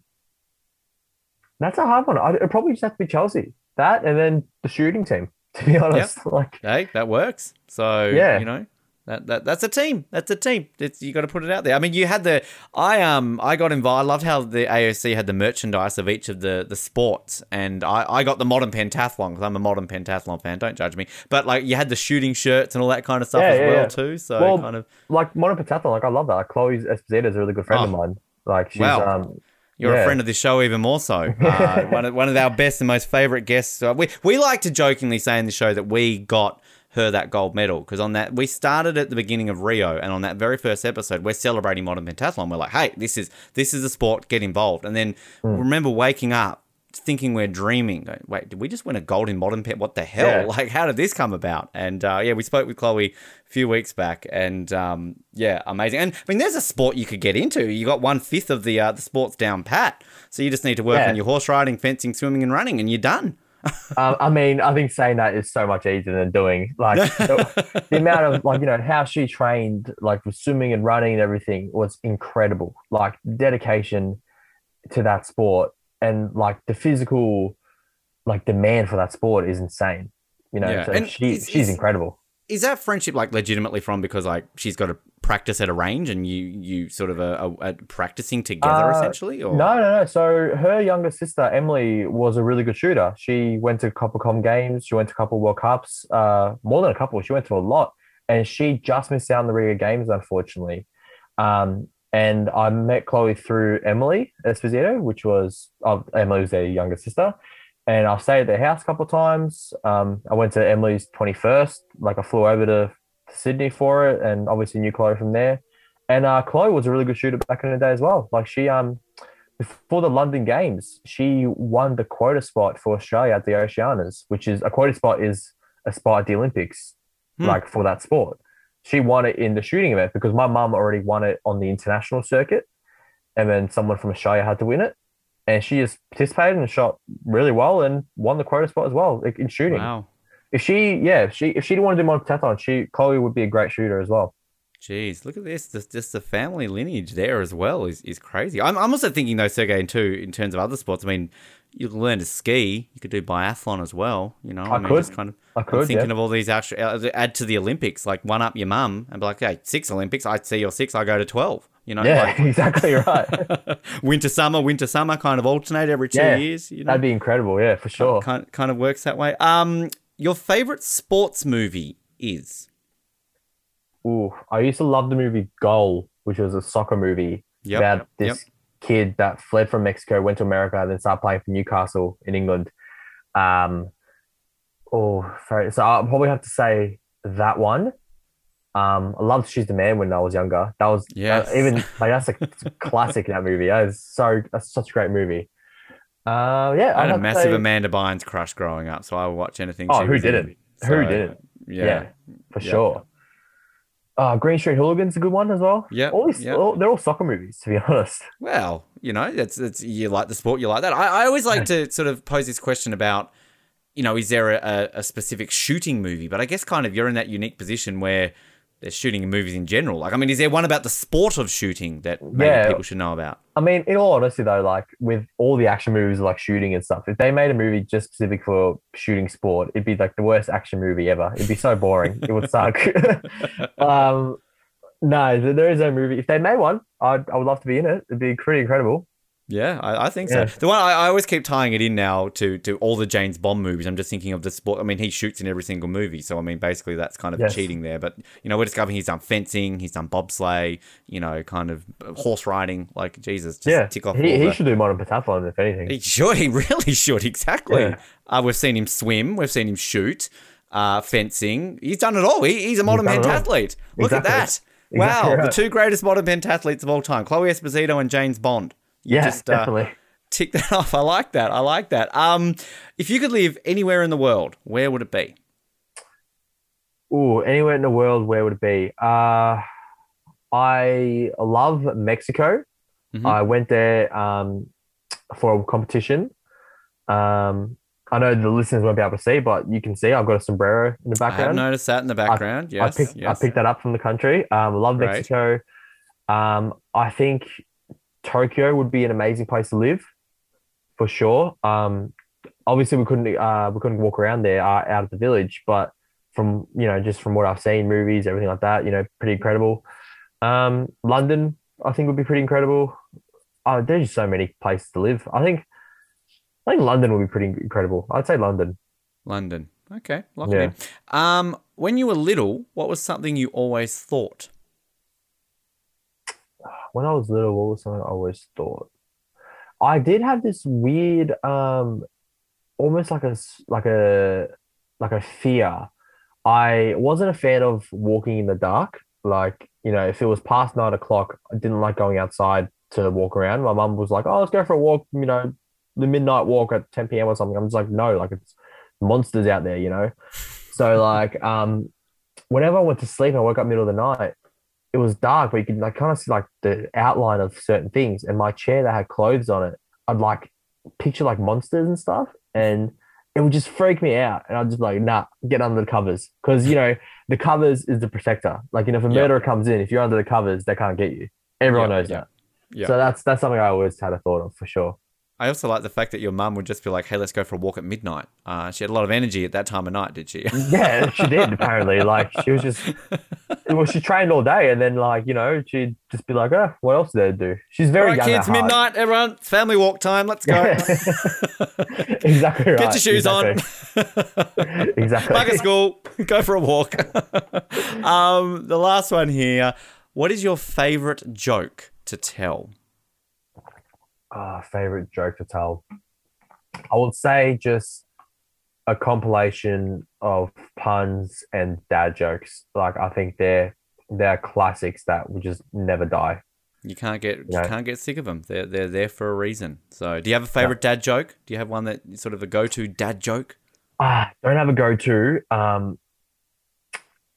that's a hard one. I, it probably just have to be Chelsea. That and then the shooting team. [LAUGHS] To be honest, [LAUGHS] like Hey, that works. So Yeah. you know. That, that, that's a team. That's a team. It's, you got to put it out there. I mean, you had the I um I got involved. I loved how the AOC had the merchandise of each of the the sports, and I, I got the modern pentathlon because I'm a modern pentathlon fan. Don't judge me. But like you had the shooting shirts and all that kind of stuff Yeah, as yeah, well yeah. too. So well, kind of like modern pentathlon. Like I love that. Chloe Esposito is a really good friend of Oh. mine. Like she's Wow. um You're Yeah. a friend of this show even more so. [LAUGHS] Uh, one, of, one of our best and most favourite guests. Uh, we, we like to jokingly say in the show that we got her that gold medal because on that we started at the beginning of Rio and on that very first episode we're celebrating modern pentathlon. We're like, hey, this is this is a sport, get involved. And then remember waking up thinking we're dreaming. Going, Wait, did we just win a gold in modern pet? What the hell? Yeah. [LAUGHS] Like, how did this come about? And uh, yeah, we spoke with Chloe a few weeks back, and um, yeah, amazing. And I mean, there's a sport you could get into. You got one fifth of the uh, the sports down pat, so you just need to work Yeah. on your horse riding, fencing, swimming, and running, and you're done. Um, I mean, I think saying that is so much easier than doing. Like [LAUGHS] the, the amount of like you know how she trained, like with swimming and running and everything, was incredible. Like dedication to that sport and like the physical, like demand for that sport is insane. You know, Yeah, so and she is- she's is- incredible. Is that friendship like legitimately from because like she's got to practice at a range and you you sort of are, are practicing together Uh, essentially? Or No, no, no. So her younger sister Emily was a really good shooter. She went to a couple Com games. She went to a couple World Cups. Uh, more than a couple. She went to a lot, and she just missed out on the Rio Games, unfortunately. Um, and I met Chloe through Emily Esposito, which was uh, Emily was their younger sister. And I stayed at their house a couple of times. Um, I went to Emily's twenty first. Like I flew over to Sydney for it, and obviously knew Chloe from there. And uh, Chloe was a really good shooter back in the day as well. Like she um before the London Games, she won the quota spot for Australia at the Oceanas, which is a quota spot is a spot at the Olympics, Hmm. like for that sport. She won it in the shooting event because my mum already won it on the international circuit, and then someone from Australia had to win it, and she just participated and shot really well and won the quota spot as well in shooting. wow. If she, yeah, if she if she didn't want to do modern pentathlon, she Chloe would be a great shooter as well. Jeez, look at this. Just, just the family lineage there as well is, is crazy. I'm, I'm also thinking, though, Sergei, too, in terms of other sports. I mean, you can learn to ski. You could do biathlon as well. You know, I mean, could. just kind of I I'm could, thinking yeah. of all these extra, uh, add to the Olympics, like one up your mum and be like, hey, six Olympics. I see your six. I go to 12. You know, Yeah, like [LAUGHS] exactly right. [LAUGHS] winter, summer, winter, summer kind of alternate every two Yeah, years. You know, That'd be incredible. Yeah, for sure. kind, kind of works that way. Um, Your favorite sports movie is? Ooh, I used to love the movie Goal, which was a soccer movie Yep, about this yep. kid that fled from Mexico, went to America, then started playing for Newcastle in England. Um, oh, sorry. So I'll probably have to say that one. Um, I loved She's the Man when I was younger. That was Yes. uh, even [LAUGHS] like that's a classic in that movie. That is so that's such a great movie. Uh, yeah, I I'd had a massive say- Amanda Bynes crush growing up, so I would watch anything. Oh, she who didn't? Who So, didn't? Yeah. Yeah, for Yeah. sure. Uh, Green Street Hooligans a good one as well. Yeah, all these, yep. all, they're all soccer movies, to be [LAUGHS] honest. Well, you know, it's it's you like the sport, you like that. I, I always like to sort of pose this question about, you know, is there a, a specific shooting movie? But I guess kind of you're in that unique position where there's shooting in movies in general. Like, I mean, is there one about the sport of shooting that maybe Yeah. people should know about? I mean, in all honesty, though, like with all the action movies, like shooting and stuff, if they made a movie just specific for shooting sport, it'd be like the worst action movie ever. It'd be so boring. it would suck. [LAUGHS] [LAUGHS] um, no, there is no movie. If they made one, I'd, I would love to be in it. It'd be pretty incredible. Yeah, I, I think Yeah. so. The one I, I always keep tying it in now to to all the James Bond movies. I'm just thinking of the sport. I mean, he shoots in every single movie, so I mean, basically that's kind of Yes. cheating there. But you know, we're discovering he's done fencing, he's done bobsleigh, you know, kind of horse riding. Like Jesus, just yeah, tick off. he, he the- should do modern pentathlon if anything. He should. He really should. [LAUGHS] Exactly. Yeah. Uh, we've seen him swim. We've seen him shoot. Uh, fencing. He's done it all. He, he's a modern pentathlete. Look at Exactly. that. Wow, Exactly the two greatest modern pentathletes of all time, Chloe Esposito and James Bond. Yeah, just, uh, definitely. tick that [LAUGHS] off. I like that. I like that. Um, if you could live anywhere in the world, where would it be? Ooh, anywhere in the world, where would it be? Uh, I love Mexico. Mhm. I went there um, for a competition. Um, I know the listeners won't be able to see, but you can see I've got a sombrero in the background. I noticed that in the background. yes, I picked, yes. I picked that up from the country. Um, love. Mexico. Um, I think Tokyo would be an amazing place to live, for sure. Um, obviously we couldn't uh, we couldn't walk around there uh, out of the village, but from you know just from what I've seen, movies, everything like that, you know, pretty incredible. Um, London, I think would be pretty incredible. Uh, there's just so many places to live. I think I think London would be pretty incredible. I'd say London. London. Okay, lock Yeah. it in. Um, when you were little, what was something you always thought? When I was little, what was something I always thought? I did have this weird, um, almost like a like a like a fear. I wasn't a fan of walking in the dark. Like you know, if it was past nine o'clock, I didn't like going outside to walk around. My mum was like, "Oh, let's go for a walk." You know, the midnight walk at ten p.m. or something. I'm just like, no, like it's monsters out there. You know, so like um, whenever I went to sleep, I woke up middle of the night it was dark, but you could like kind of see like the outline of certain things. And my chair that had clothes on it, I'd like picture like monsters and stuff, and it would just freak me out. And I'd just be like, nah, get under the covers, because you know the covers is the protector. Like you know, if a murderer comes in, if you're under the covers, they can't get you. Everyone Yeah, knows yeah, that. yeah. So that's that's something I always had a thought of for sure. I also like the fact that your mum would just be like, "Hey, let's go for a walk at midnight." Uh, she had a lot of energy at that time of night, did she? [LAUGHS] Yeah, she did apparently. Like she was just well, she trained all day, and then like you know she'd just be like, oh, what else did to do? She's very right, young kids, midnight, everyone, family walk time. Let's go. [LAUGHS] exactly right. Get your shoes exactly. on. [LAUGHS] Exactly. Back at school. Go for a walk. um, the last one here. What is your favorite joke to tell? Ah, favorite joke to tell. I would say just a compilation of puns and dad jokes. Like I think they're they're classics that will just never die. You can't get you No. can't get sick of them. They're they're there for a reason. So, do you have a favorite dad joke? Do you have one that sort of a go-to dad joke? Ah, don't have a go to. Um,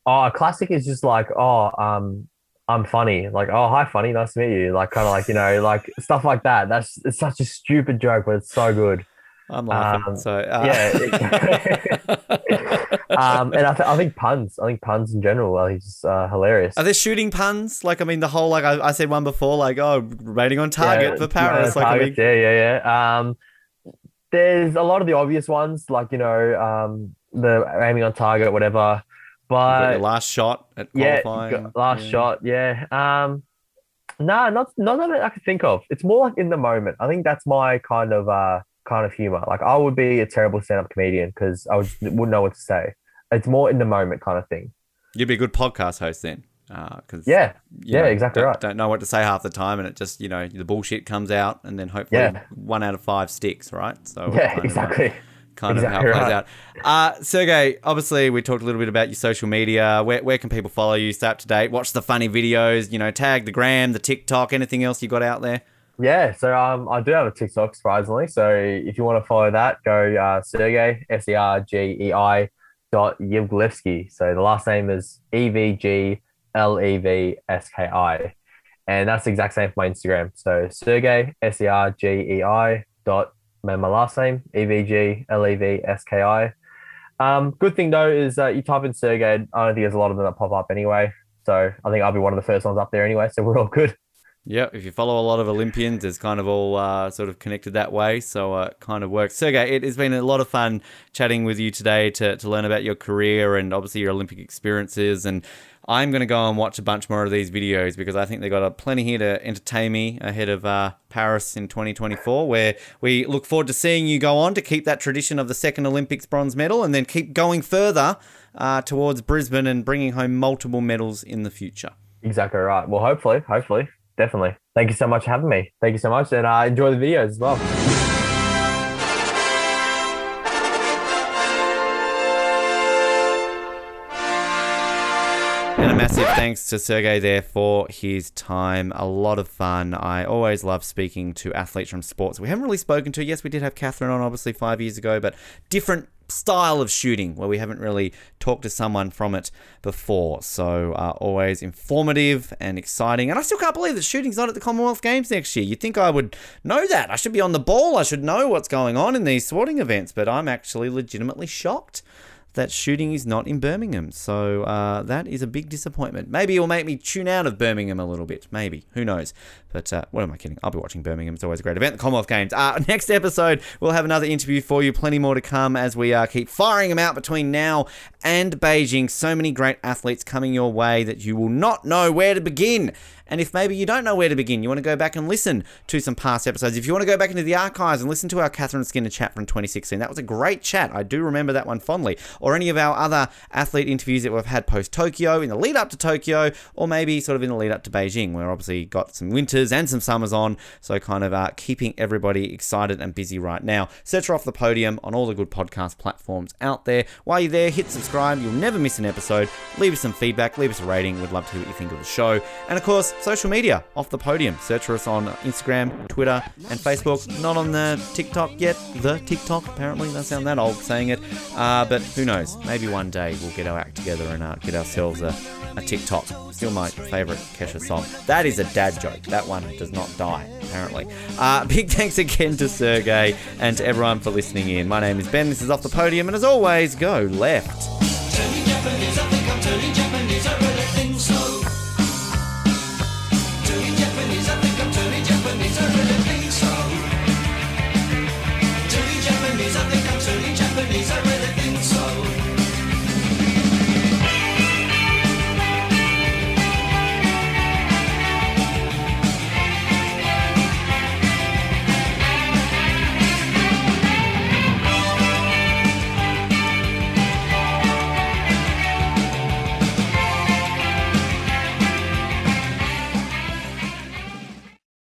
oh, a classic is just like, oh, um, I'm funny. Like, oh, hi, funny, nice to meet you. Like, kind of like you know, like stuff like that. That's it's such a stupid joke, but it's so good. I'm laughing. Um, so uh, yeah, [LAUGHS] [LAUGHS] Um, and I, th- I think puns. I think puns in general are just uh, hilarious. Are there shooting puns? Like, I mean, the whole like I, I said one before, like oh, rating on target Yeah, for Paris. yeah, like, I mean, yeah, yeah, yeah. Um, there's a lot of the obvious ones, like you know, um, the aiming on target, whatever. But last shot at yeah, qualifying. got- last Yeah. shot, yeah. Um, no, not not that I can think of. It's more like in the moment. I think that's my kind of uh kind of humor. Like I would be a terrible stand-up comedian because I would, wouldn't know what to say. It's more in the moment kind of thing. You'd be a good podcast host then. Because Yeah, yeah, exactly don't, right. Don't know what to say half the time, and it just you know the bullshit comes out, and then hopefully Yeah. one out of five sticks, right? So yeah, kind of, uh, exactly. kind of how it plays right. out. Uh, Sergei, obviously, we talked a little bit about your social media. Where, where can people follow you, stay up to date, watch the funny videos, you know, tag the gram, the TikTok, anything else you got out there? Yeah, so um, I do have a TikTok surprisingly. So if you want to follow that, go uh, Sergei S E R G E I dot Evglevski. So the last name is E V G L E V S K I, and that's the exact same for my Instagram. So Sergey S E R G E I dot my my last name E V G L E V S K I. Um, good thing though is uh, you type in Sergei. I don't think there's a lot of them that pop up anyway. So I think I'll be one of the first ones up there anyway. So we're all good. Yeah, if you follow a lot of Olympians, it's kind of all uh, sort of connected that way. So uh, it kind of works. Sergei, it has been a lot of fun chatting with you today to, to learn about your career and obviously your Olympic experiences. And I'm going to go and watch a bunch more of these videos because I think they've got a plenty here to entertain me ahead of uh, Paris in 2024, where we look forward to seeing you go on to keep that tradition of the second Olympics bronze medal and then keep going further uh, towards Brisbane and bringing home multiple medals in the future. Exactly right. Well, hopefully, hopefully, definitely. Thank you so much for having me. Thank you so much, and uh, enjoy the videos as well. A massive thanks to Sergei there for his time. A lot of fun. I always love speaking to athletes from sports we haven't really spoken to. Yes, we did have Catherine on, obviously, five years ago, but different style of shooting where we haven't really talked to someone from it before. So, uh, always informative and exciting. And I still can't believe that shooting's not at the Commonwealth Games next year. You'd think I would know that. I should be on the ball. I should know what's going on in these sporting events, but I'm actually legitimately shocked that shooting is not in Birmingham. So uh, that is a big disappointment. Maybe it will make me tune out of Birmingham a little bit. Maybe. Who knows? But uh, what am I kidding? I'll be watching Birmingham. It's always a great event. The Commonwealth Games. Uh, [LAUGHS] next episode, we'll have another interview for you. Plenty more to come as we uh, keep firing them out between now and Beijing. So many great athletes coming your way that you will not know where to begin. And if maybe you don't know where to begin, you want to go back and listen to some past episodes. If you want to go back into the archives and listen to our Catherine Skinner chat from 2016, that was a great chat. I do remember that one fondly. Or any of our other athlete interviews that we've had post Tokyo, in the lead up to Tokyo, or maybe sort of in the lead up to Beijing, where obviously got some winters and some summers on. So kind of uh, keeping everybody excited and busy right now. Search her off the podium on all the good podcast platforms out there. While you're there, hit subscribe. You'll never miss an episode. Leave us some feedback. Leave us a rating. We'd love to hear what you think of the show. And of course, social media off the podium. Search for us on Instagram, Twitter, and Facebook. Not on the TikTok yet. The TikTok, apparently. That sound that old saying it. Uh, but who knows? Maybe one day we'll get our act together and uh, get ourselves a, a TikTok. Still my favourite Kesha song. That is a dad joke. That one does not die, apparently. Uh, [LAUGHS] big thanks again to Sergei and to everyone for listening in. My name is Ben. This is Off the Podium. And as always, go left.